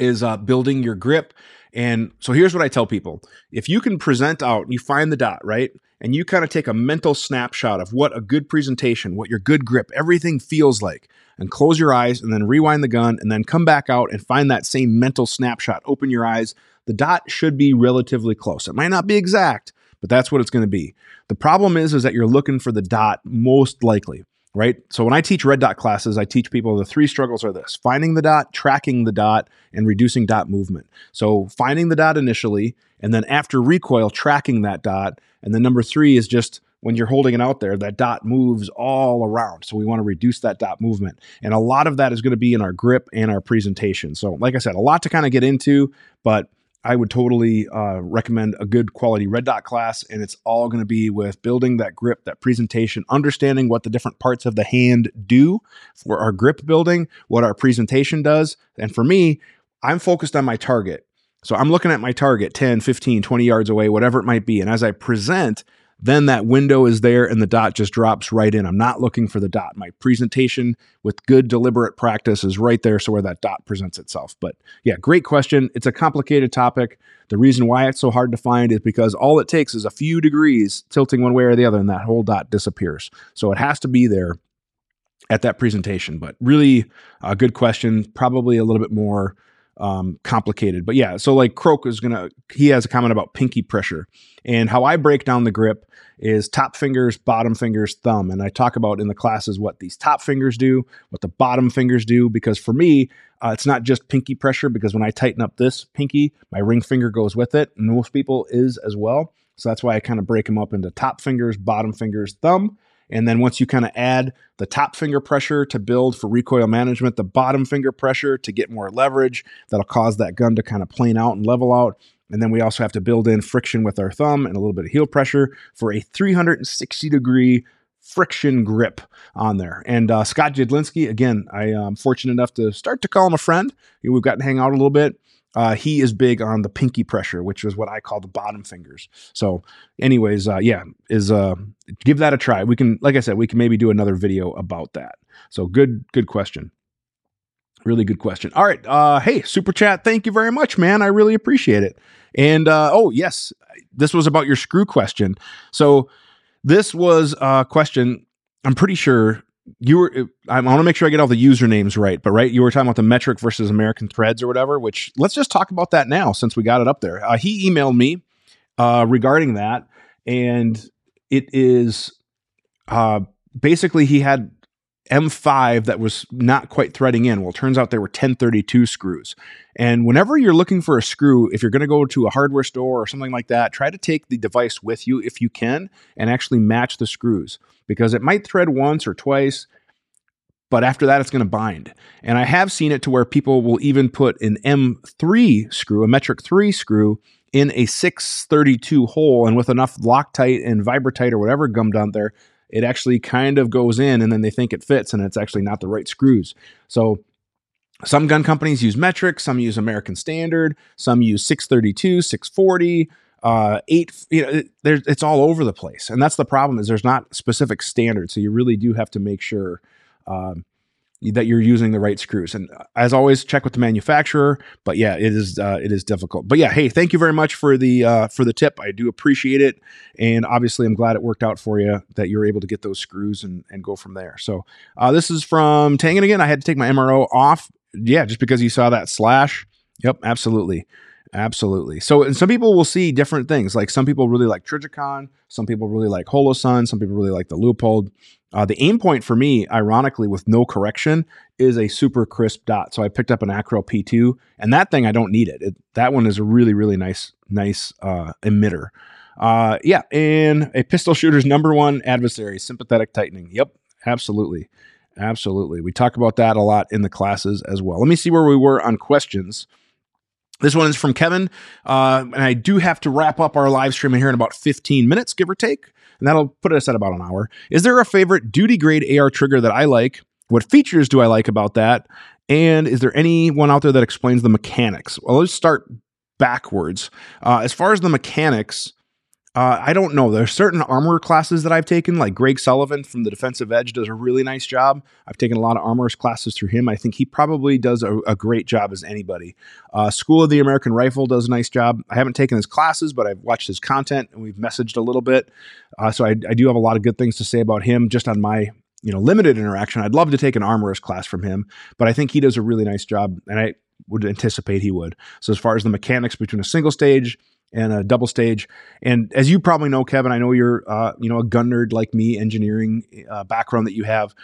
is uh, building your grip. And so here's what I tell people: if you can present out, you find the dot right, and you kind of take a mental snapshot of what a good presentation, what your good grip, everything feels like, and close your eyes, and then rewind the gun, and then come back out and find that same mental snapshot. Open your eyes. The dot should be relatively close. It might not be exact, but that's what it's going to be. The problem is, is that you're looking for the dot most likely, right? So when I teach red dot classes, I teach people the three struggles are this finding the dot, tracking the dot, and reducing dot movement. So finding the dot initially, and then after recoil, tracking that dot. And then number three is just when you're holding it out there, that dot moves all around. So we want to reduce that dot movement. And a lot of that is going to be in our grip and our presentation. So, like I said, a lot to kind of get into, but I would totally uh, recommend a good quality red dot class, and it's all going to be with building that grip, that presentation, understanding what the different parts of the hand do for our grip building, what our presentation does. And for me, I'm focused on my target. So I'm looking at my target 10, 15, 20 yards away, whatever it might be. And as I present, then that window is there and the dot just drops right in. I'm not looking for the dot. My presentation with good deliberate practice is right there, so where that dot presents itself. But yeah, great question. It's a complicated topic. The reason why it's so hard to find is because all it takes is a few degrees tilting one way or the other, and that whole dot disappears. So it has to be there at that presentation. But really a good question, probably a little bit more um, complicated. But yeah, so like Croak is gonna he has a comment about pinky pressure and how I break down the grip is top fingers, bottom fingers, thumb, and I talk about in the classes what these top fingers do, what the bottom fingers do, because for me uh, it's not just pinky pressure because when I tighten up this pinky, my ring finger goes with it, and most people is as well. So that's why I kind of break them up into top fingers, bottom fingers, thumb. And then once you kind of add the top finger pressure to build for recoil management, the bottom finger pressure to get more leverage, that'll cause that gun to kind of plane out and level out. And then we also have to build in friction with our thumb and a little bit of heel pressure for a 360 degree friction grip on there. And uh, Scott Jedlinski, again, I am fortunate enough to start to call him a friend. We've gotten to hang out a little bit. Uh, he is big on the pinky pressure, which is what I call the bottom fingers. So, anyways, uh, yeah, is uh, give that a try. We can, like I said, we can maybe do another video about that. So, good, good question. Really good question. All right, uh, hey, super chat. Thank you very much, man. I really appreciate it. And uh, oh yes, this was about your screw question. So this was a question. I'm pretty sure you were i want to make sure i get all the usernames right but right you were talking about the metric versus american threads or whatever which let's just talk about that now since we got it up there. Uh, he emailed me uh, regarding that and it is uh, basically he had m5 that was not quite threading in well turns out there were 1032 screws and whenever you're looking for a screw if you're going to go to a hardware store or something like that try to take the device with you if you can and actually match the screws because it might thread once or twice, but after that, it's going to bind. And I have seen it to where people will even put an M3 screw, a metric 3 screw, in a 632 hole, and with enough Loctite and Vibratite or whatever gummed on there, it actually kind of goes in, and then they think it fits, and it's actually not the right screws. So some gun companies use metric, some use American Standard, some use 632, 640 uh, eight, you know, it, it's all over the place. And that's the problem is there's not specific standards. So you really do have to make sure, um, that you're using the right screws. And uh, as always, check with the manufacturer. But yeah, it is uh, it is difficult. But yeah, hey, thank you very much for the uh, for the tip. I do appreciate it, and obviously, I'm glad it worked out for you that you're able to get those screws and and go from there. So uh, this is from Tangen again. I had to take my MRO off. Yeah, just because you saw that slash. Yep, absolutely. Absolutely. So, and some people will see different things. Like some people really like Trijicon, some people really like Holosun, some people really like the Leupold. Uh, the Aimpoint for me, ironically, with no correction, is a super crisp dot. So I picked up an Acro P2, and that thing I don't need it. it that one is a really, really nice, nice uh, emitter. Uh, yeah, and a pistol shooter's number one adversary, sympathetic tightening. Yep, absolutely. Absolutely. We talk about that a lot in the classes as well. Let me see where we were on questions. This one is from Kevin, uh, and I do have to wrap up our live stream here in about 15 minutes, give or take, and that'll put us at about an hour. Is there a favorite duty grade AR trigger that I like? What features do I like about that? And is there anyone out there that explains the mechanics? Well, let's start backwards. Uh, as far as the mechanics, uh, I don't know. There's certain armor classes that I've taken, like Greg Sullivan from the Defensive Edge does a really nice job. I've taken a lot of armorers classes through him. I think he probably does a, a great job as anybody. Uh, School of the American Rifle does a nice job. I haven't taken his classes, but I've watched his content and we've messaged a little bit. Uh, so I, I do have a lot of good things to say about him just on my you know limited interaction. I'd love to take an armorer's class from him, but I think he does a really nice job, and I would anticipate he would. So as far as the mechanics between a single stage and a double stage. And as you probably know, Kevin, I know you're uh, you know a gun nerd like me, engineering uh, background that you have.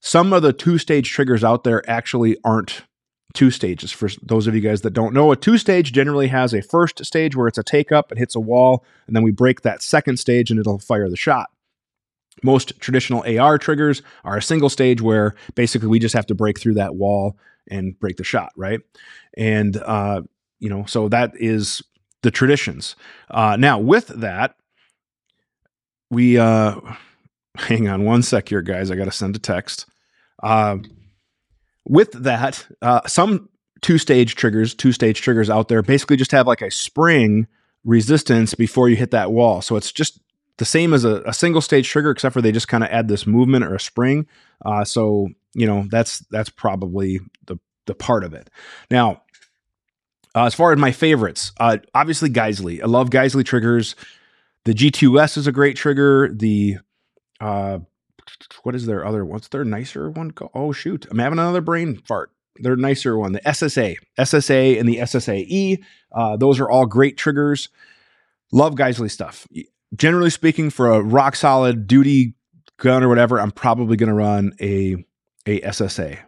Some of the two stage triggers out there actually aren't two stages. For those of you guys that don't know, a two stage generally has a first stage where it's a take up, it hits a wall, and then we break that second stage and it'll fire the shot. Most traditional AR triggers are a single stage where basically we just have to break through that wall and break the shot, right? And uh, you know, so that is the traditions. Uh, now, with that, we uh, hang on one sec here, guys. I got to send a text. Uh, with that, uh, some two stage triggers, two stage triggers out there basically just have like a spring resistance before you hit that wall. So it's just the same as a, a single stage trigger, except for they just kind of add this movement or a spring. Uh, so you know that's that's probably the the part of it. Now, uh, as far as my favorites, uh, obviously Geissele. I love Geissele triggers. The G2S is a great trigger. The uh, what is their other? What's their nicer one? Oh shoot, I'm having another brain fart. Their nicer one, the SSA, SSA, and the SSAE. Uh, those are all great triggers. Love Geissele stuff. Generally speaking, for a rock solid duty gun or whatever, I'm probably going to run a a SSA.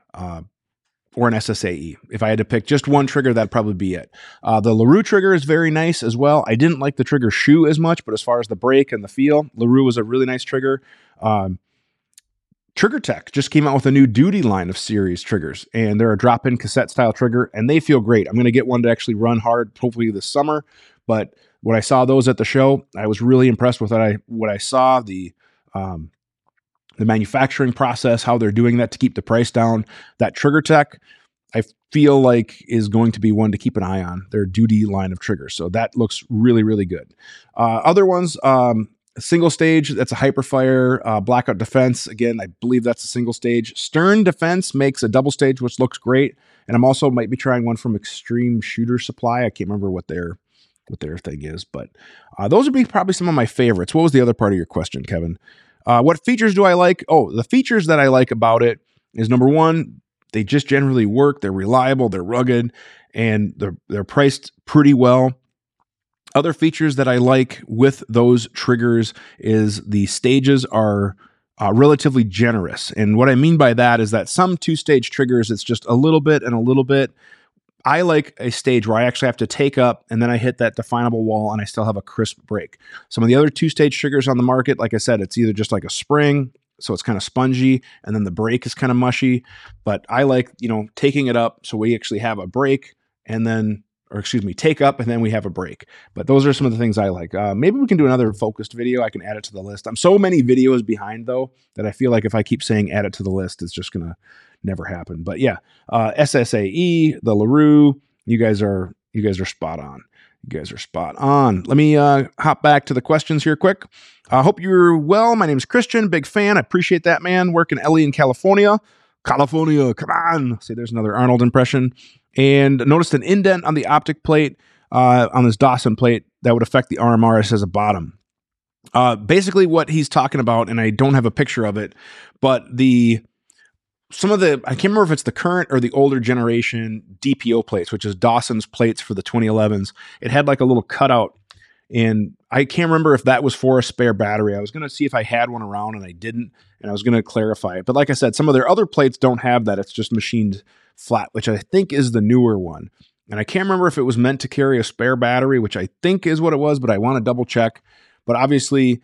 Or an SSAE. If I had to pick just one trigger, that'd probably be it. Uh, the LaRue trigger is very nice as well. I didn't like the trigger shoe as much, but as far as the break and the feel, LaRue was a really nice trigger. Um, Trigger Tech just came out with a new duty line of series triggers, and they're a drop in cassette style trigger, and they feel great. I'm going to get one to actually run hard, hopefully this summer. But when I saw those at the show, I was really impressed with what I what I saw the um, the manufacturing process, how they're doing that to keep the price down. That Trigger Tech, I feel like is going to be one to keep an eye on. Their duty line of triggers, so that looks really really good. Uh, other ones. Um, single stage, that's a Hiperfire. Uh, Blackout Defense, again, I believe that's a single stage. Stern Defense makes a double stage, which looks great. And I'm also might be trying one from Extreme Shooter Supply. I can't remember what their what their thing is, but uh, those would be probably some of my favorites. What was the other part of your question, Kevin? Uh, what features do I like? Oh, the features that I like about it is number one, they just generally work. They're reliable, they're rugged, and they're they're priced pretty well. Other features that I like with those triggers is the stages are uh, relatively generous. And what I mean by that is that some two stage triggers, it's just a little bit and a little bit. I like a stage where I actually have to take up and then I hit that definable wall and I still have a crisp break. Some of the other two stage triggers on the market, like I said, it's either just like a spring, so it's kind of spongy, and then the break is kind of mushy. But I like, you know, taking it up so we actually have a break and then or excuse me, take up, and then we have a break. But those are some of the things I like. Uh, maybe we can do another focused video. I can add it to the list. I'm so many videos behind though that I feel like if I keep saying add it to the list, it's just gonna never happen. But yeah, uh, SSAE, the Larue, you guys are you guys are spot on. You guys are spot on. Let me uh, hop back to the questions here quick. I hope you're well. My name is Christian, big fan. I appreciate that, man. Working LE in California. California, come on. See, there's another Arnold impression and noticed an indent on the optic plate uh, on this Dawson plate that would affect the RMRS as a bottom. Uh, basically, what he's talking about, and I don't have a picture of it, but the some of the I can't remember if it's the current or the older generation DPO plates, which is Dawson's plates for the 2011s. It had like a little cutout, and I can't remember if that was for a spare battery. I was going to see if I had one around, and I didn't, and I was going to clarify it. But like I said, some of their other plates don't have that. It's just machined flat, which I think is the newer one. And I can't remember if it was meant to carry a spare battery, which I think is what it was, but I want to double check. But obviously,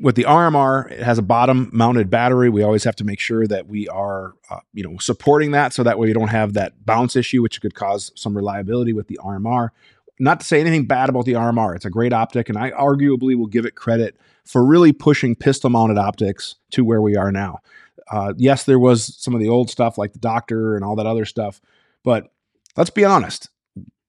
with the RMR, it has a bottom mounted battery. We always have to make sure that we are, uh, you know, supporting that so that way you don't have that bounce issue, which could cause some reliability with the RMR. Not to say anything bad about the RMR, it's a great optic, and I arguably will give it credit for really pushing pistol mounted optics to where we are now. Uh, yes, there was some of the old stuff like the Docter and all that other stuff, but let's be honest.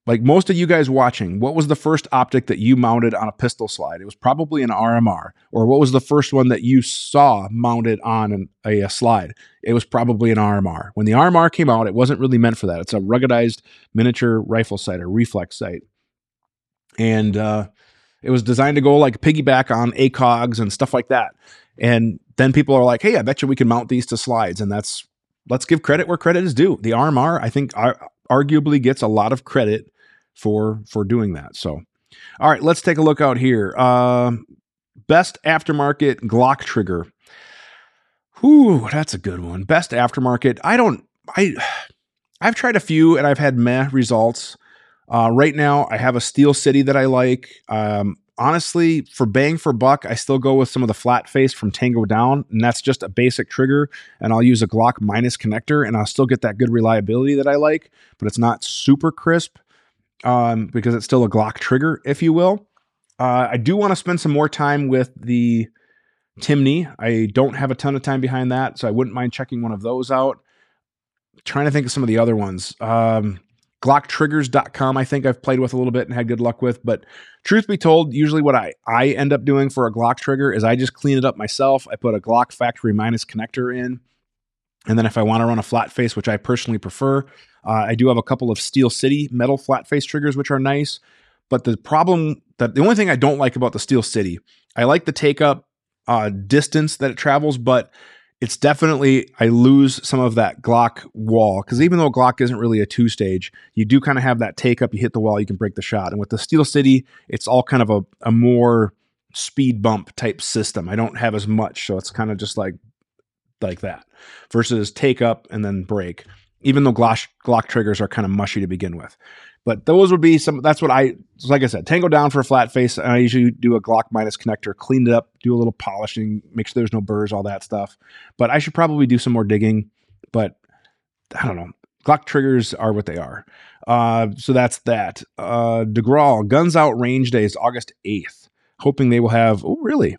Like most of you guys watching, what was the first optic that you mounted on a pistol slide? It was probably an RMR. Or what was the first one that you saw mounted on an, a, a slide? It was probably an RMR. When the RMR came out, it wasn't really meant for that. It's a ruggedized miniature rifle sight or reflex sight. And uh, it was designed to go like piggyback on ACOGs and stuff like that. And then people are like, hey, I bet you we can mount these to slides. And that's, let's give credit where credit is due. The RMR, I think, arguably gets a lot of credit for for doing that. So, all right, let's take a look out here. Uh, best aftermarket Glock trigger. Whew, that's a good one. Best aftermarket. I don't. I I've tried a few and I've had meh results. Uh, right now, I have a Steel City that I like. Um, honestly, for bang for buck, I still go with some of the flat face from Tango Down, and that's just a basic trigger. And I'll use a Glock minus connector, and I'll still get that good reliability that I like, but it's not super crisp um, because it's still a Glock trigger, if you will. Uh, I do want to spend some more time with the Timney. I don't have a ton of time behind that, so I wouldn't mind checking one of those out. trying to think of some of the other ones. Um, Glocktriggers.com, I think I've played with a little bit and had good luck with. But truth be told, usually what I, I end up doing for a Glock trigger is I just clean it up myself. I put a Glock factory minus connector in. And then if I want to run a flat face, which I personally prefer, uh, I do have a couple of Steel City metal flat face triggers, which are nice. But the problem that the only thing I don't like about the Steel City, I like the take up uh, distance that it travels, but it's definitely I lose some of that Glock wall because even though Glock isn't really a two stage, you do kind of have that take up. You hit the wall, you can break the shot, and with the Steel City, it's all kind of a, a more speed bump type system. I don't have as much, so it's kind of just like like that versus take up and then break. Even though Glock, Glock triggers are kind of mushy to begin with, but those would be some. That's what I like. I said, Tango down for a flat face. I usually do a Glock minus connector, clean it up, do a little polishing, make sure there's no burrs, all that stuff. But I should probably do some more digging. But I don't know. Glock triggers are what they are. Uh, so that's that. Uh, DeGraw Guns Out Range Day is August eighth. Hoping they will have. Oh, really?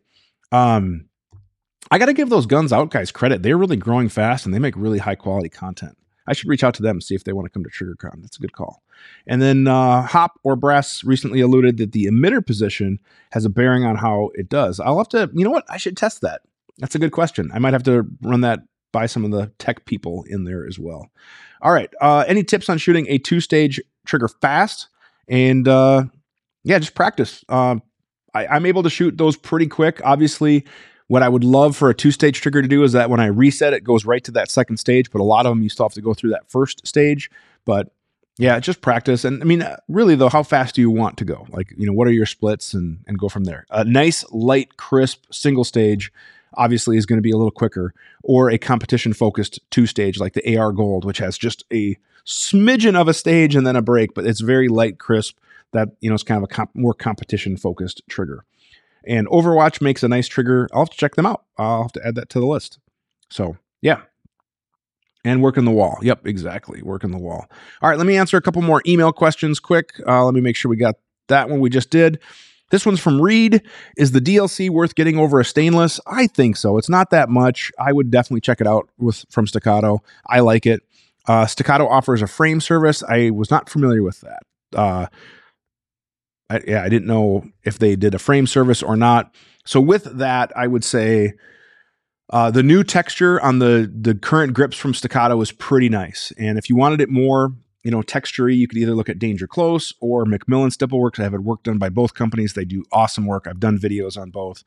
Um, I got to give those Guns Out guys credit. They're really growing fast and they make really high quality content. I should reach out to them see if they want to come to TriggrCon. That's a good call. And then uh, Hop or Brass recently alluded that the emitter position has a bearing on how it does. I'll have to, you know what? I should test that. That's a good question. I might have to run that by some of the tech people in there as well. All right. Uh, any tips on shooting a two stage trigger fast? And uh, yeah, just practice. Uh, I, I'm able to shoot those pretty quick. Obviously, what I would love for a two stage trigger to do is that when I reset, it goes right to that second stage. But a lot of them, you still have to go through that first stage. But yeah, just practice. And I mean, uh, really though, how fast do you want to go? Like, you know, what are your splits and and go from there. A nice, light, crisp single stage obviously is going to be a little quicker, or a competition focused two stage like the AR Gold, which has just a smidgen of a stage and then a break, but it's very light, crisp. That you know, it's kind of a comp- more competition focused trigger. And Overwatch makes a nice trigger. I'll have to check them out. I'll have to add that to the list. So yeah, and work in the wall. Yep, exactly. Work in the wall. All right, let me answer a couple more email questions quick. Uh, let me make sure we got that one we just did. This one's from Reed. Is the DLC worth getting over a stainless? I think so. It's not that much. I would definitely check it out with from Staccato. I like it. Uh, Staccato offers a frame service. I was not familiar with that. Uh, I, yeah, I didn't know if they did a frame service or not. So with that, I would say uh, the new texture on the the current grips from Staccato is pretty nice, and if you wanted it more, you know, textury, you could either look at Danger Close or McMillan Stippleworks. I have had work done by both companies. They do awesome work. I've done videos on both,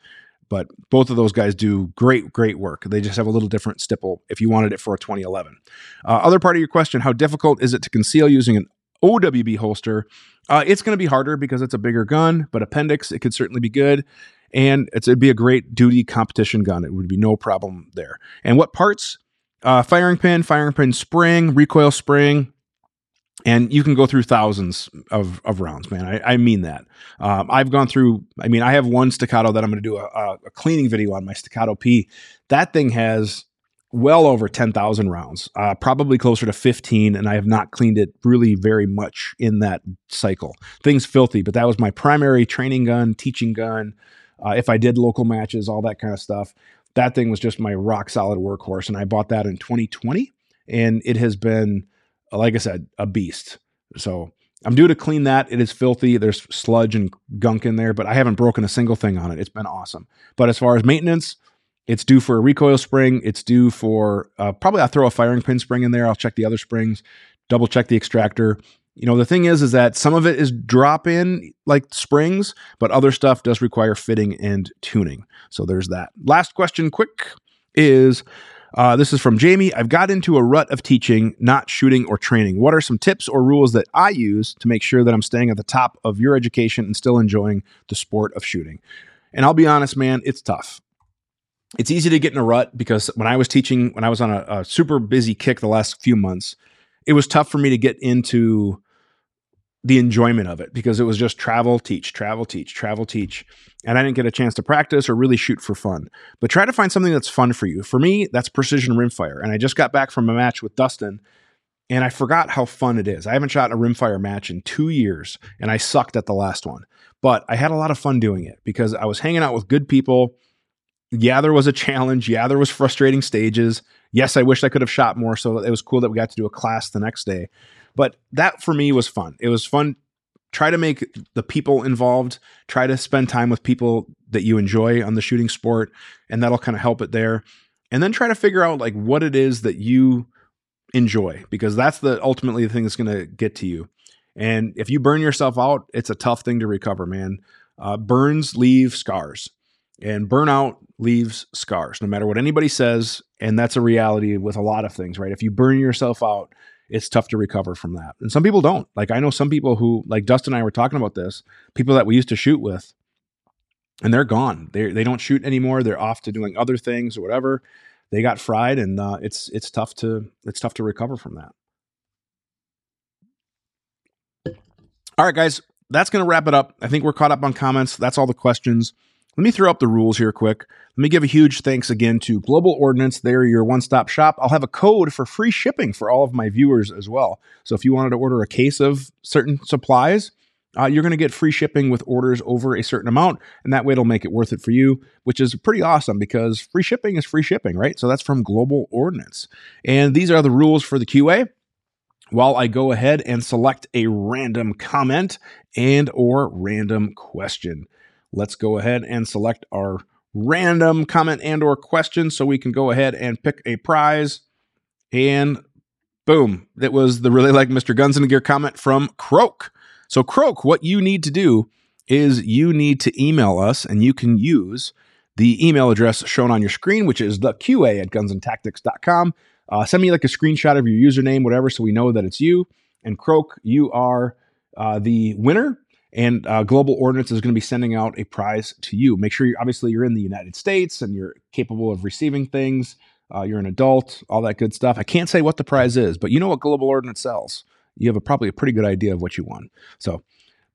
but both of those guys do great, great work. They just have a little different stipple if you wanted it for a 2011. Uh, other part of your question: How difficult is it to conceal using an OWB holster? Uh, it's going to be harder because it's a bigger gun, but appendix it could certainly be good and it'd be a great duty competition gun. It would be no problem there. And what parts? Uh, firing pin, firing pin spring, recoil spring, and you can go through thousands of, of rounds, man. I, I mean that. Um, I've gone through. I mean, I have one staccato that I'm going to do a, a, cleaning video on my staccato P. That thing has well over 10,000 rounds, uh, probably closer to 15, and I have not cleaned it really very much in that cycle. Things filthy, but that was my primary training gun, teaching gun uh, if I did local matches, all that kind of stuff. That thing was just my rock solid workhorse, and I bought that in 2020, and it has been, like I said, a beast. So I'm due to clean that. It is filthy. There's sludge and gunk in there, but I haven't broken a single thing on it. It's been awesome. But as far as maintenance, it's due for a recoil spring. It's due for uh, probably I'll throw a firing pin spring in there. I'll check the other springs, double check the extractor, you know the thing is is that some of it is drop in like springs but other stuff does require fitting and tuning. So there's that. Last question quick is uh, this is from jamie. I've got into a rut of teaching not shooting or training. What are some tips or rules that i use to make sure that i'm staying at the top of your education and still enjoying the sport of shooting? And i'll be honest man it's tough it's easy to get in a rut because when i was teaching when i was on a, a super busy kick the last few months it was tough for me to get into the enjoyment of it because it was just travel, teach, travel, teach, travel, teach. And I didn't get a chance to practice or really shoot for fun. But try to find something that's fun for you. For me, that's precision rimfire. And I just got back from a match with Dustin and I forgot how fun it is. I haven't shot a rimfire match in two years and I sucked at the last one. But I had a lot of fun doing it because I was hanging out with good people. Yeah, there was a challenge. Yeah, there was frustrating stages. Yes, I wish I could have shot more. So it was cool that we got to do a class the next day. But that for me was fun. It was fun. Try to make the people involved, try to spend time with people that you enjoy on the shooting sport, and that'll kind of help it there. And then try to figure out like what it is that you enjoy because that's the ultimately the thing that's going to get to you. And if you burn yourself out, it's a tough thing to recover, man. Uh, burns leave scars, and burnout leaves scars, no matter what anybody says. And that's a reality with a lot of things, right? If you burn yourself out, it's tough to recover from that. And some people don't. Like I know some people who, like Dustin and I were talking about this, people that we used to shoot with, and they're gone. They they don't shoot anymore. They're off to doing other things or whatever. They got fried, and uh, it's it's tough to it's tough to recover from that. All right, guys, that's going to wrap it up. I think we're caught up on comments. That's all the questions. Let me throw up the rules here quick. Let me give a huge thanks again to Global Ordnance. They're your one stop shop. I'll have a code for free shipping for all of my viewers as well. So if you wanted to order a case of certain supplies, uh, you're going to get free shipping with orders over a certain amount. And that way it'll make it worth it for you, which is pretty awesome because free shipping is free shipping, right? So that's from Global Ordnance. And these are the rules for the QA while I go ahead and select a random comment and or random question. Let's go ahead and select our random comment and or question so we can go ahead and pick a prize and boom, it was the really like Mr. Guns and Gear comment from Croak. So Croak, what you need to do is you need to email us and you can use the email address shown on your screen, which is the QA at gunsandtactics.com. Uh, send me like a screenshot of your username, whatever, so we know that it's you. And Croak, you are uh, the winner. And uh, Global Ordnance is going to be sending out a prize to you. Make sure, you're, obviously, you're in the United States and you're capable of receiving things. Uh, you're an adult, all that good stuff. I can't say what the prize is, but you know what Global Ordnance sells. You have a, probably a pretty good idea of what you won. So,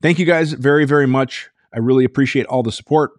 thank you guys very, very much. I really appreciate all the support,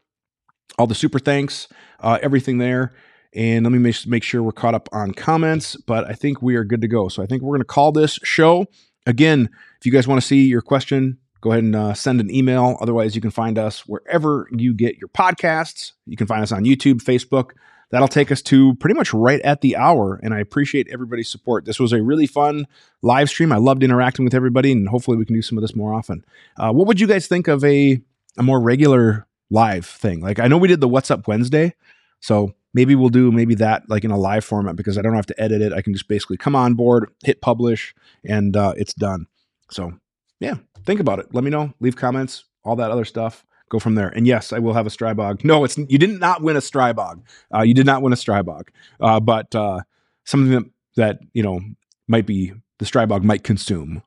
all the super thanks, uh, everything there. And let me make sure we're caught up on comments, but I think we are good to go. So I think we're going to call this show. Again, if you guys want to see your question, go ahead and uh, send an email. Otherwise, you can find us wherever you get your podcasts. You can find us on YouTube, Facebook. That'll take us to pretty much right at the hour. And I appreciate everybody's support. This was a really fun live stream. I loved interacting with everybody, and hopefully, we can do some of this more often. Uh, what would you guys think of a, a more regular live thing? Like, I know we did the What's Up Wednesday. So maybe we'll do maybe that like in a live format because I don't have to edit it. I can just basically come on board, hit publish, and uh, it's done. So yeah, think about it. Let me know. Leave comments. All that other stuff. Go from there. And yes, I will have a Strybog. No, it's you did not win a Strybog. Uh, you did not win a Strybog. Uh, but uh, something that that you know might be the Strybog might consume.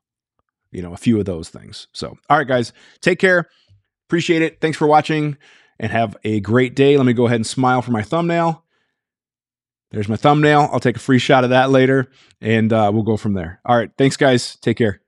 You know, a few of those things. So, all right, guys, take care. Appreciate it. Thanks for watching and have a great day. Let me go ahead and smile for my thumbnail. There's my thumbnail. I'll take a free shot of that later and uh, we'll go from there. All right. Thanks, guys. Take care.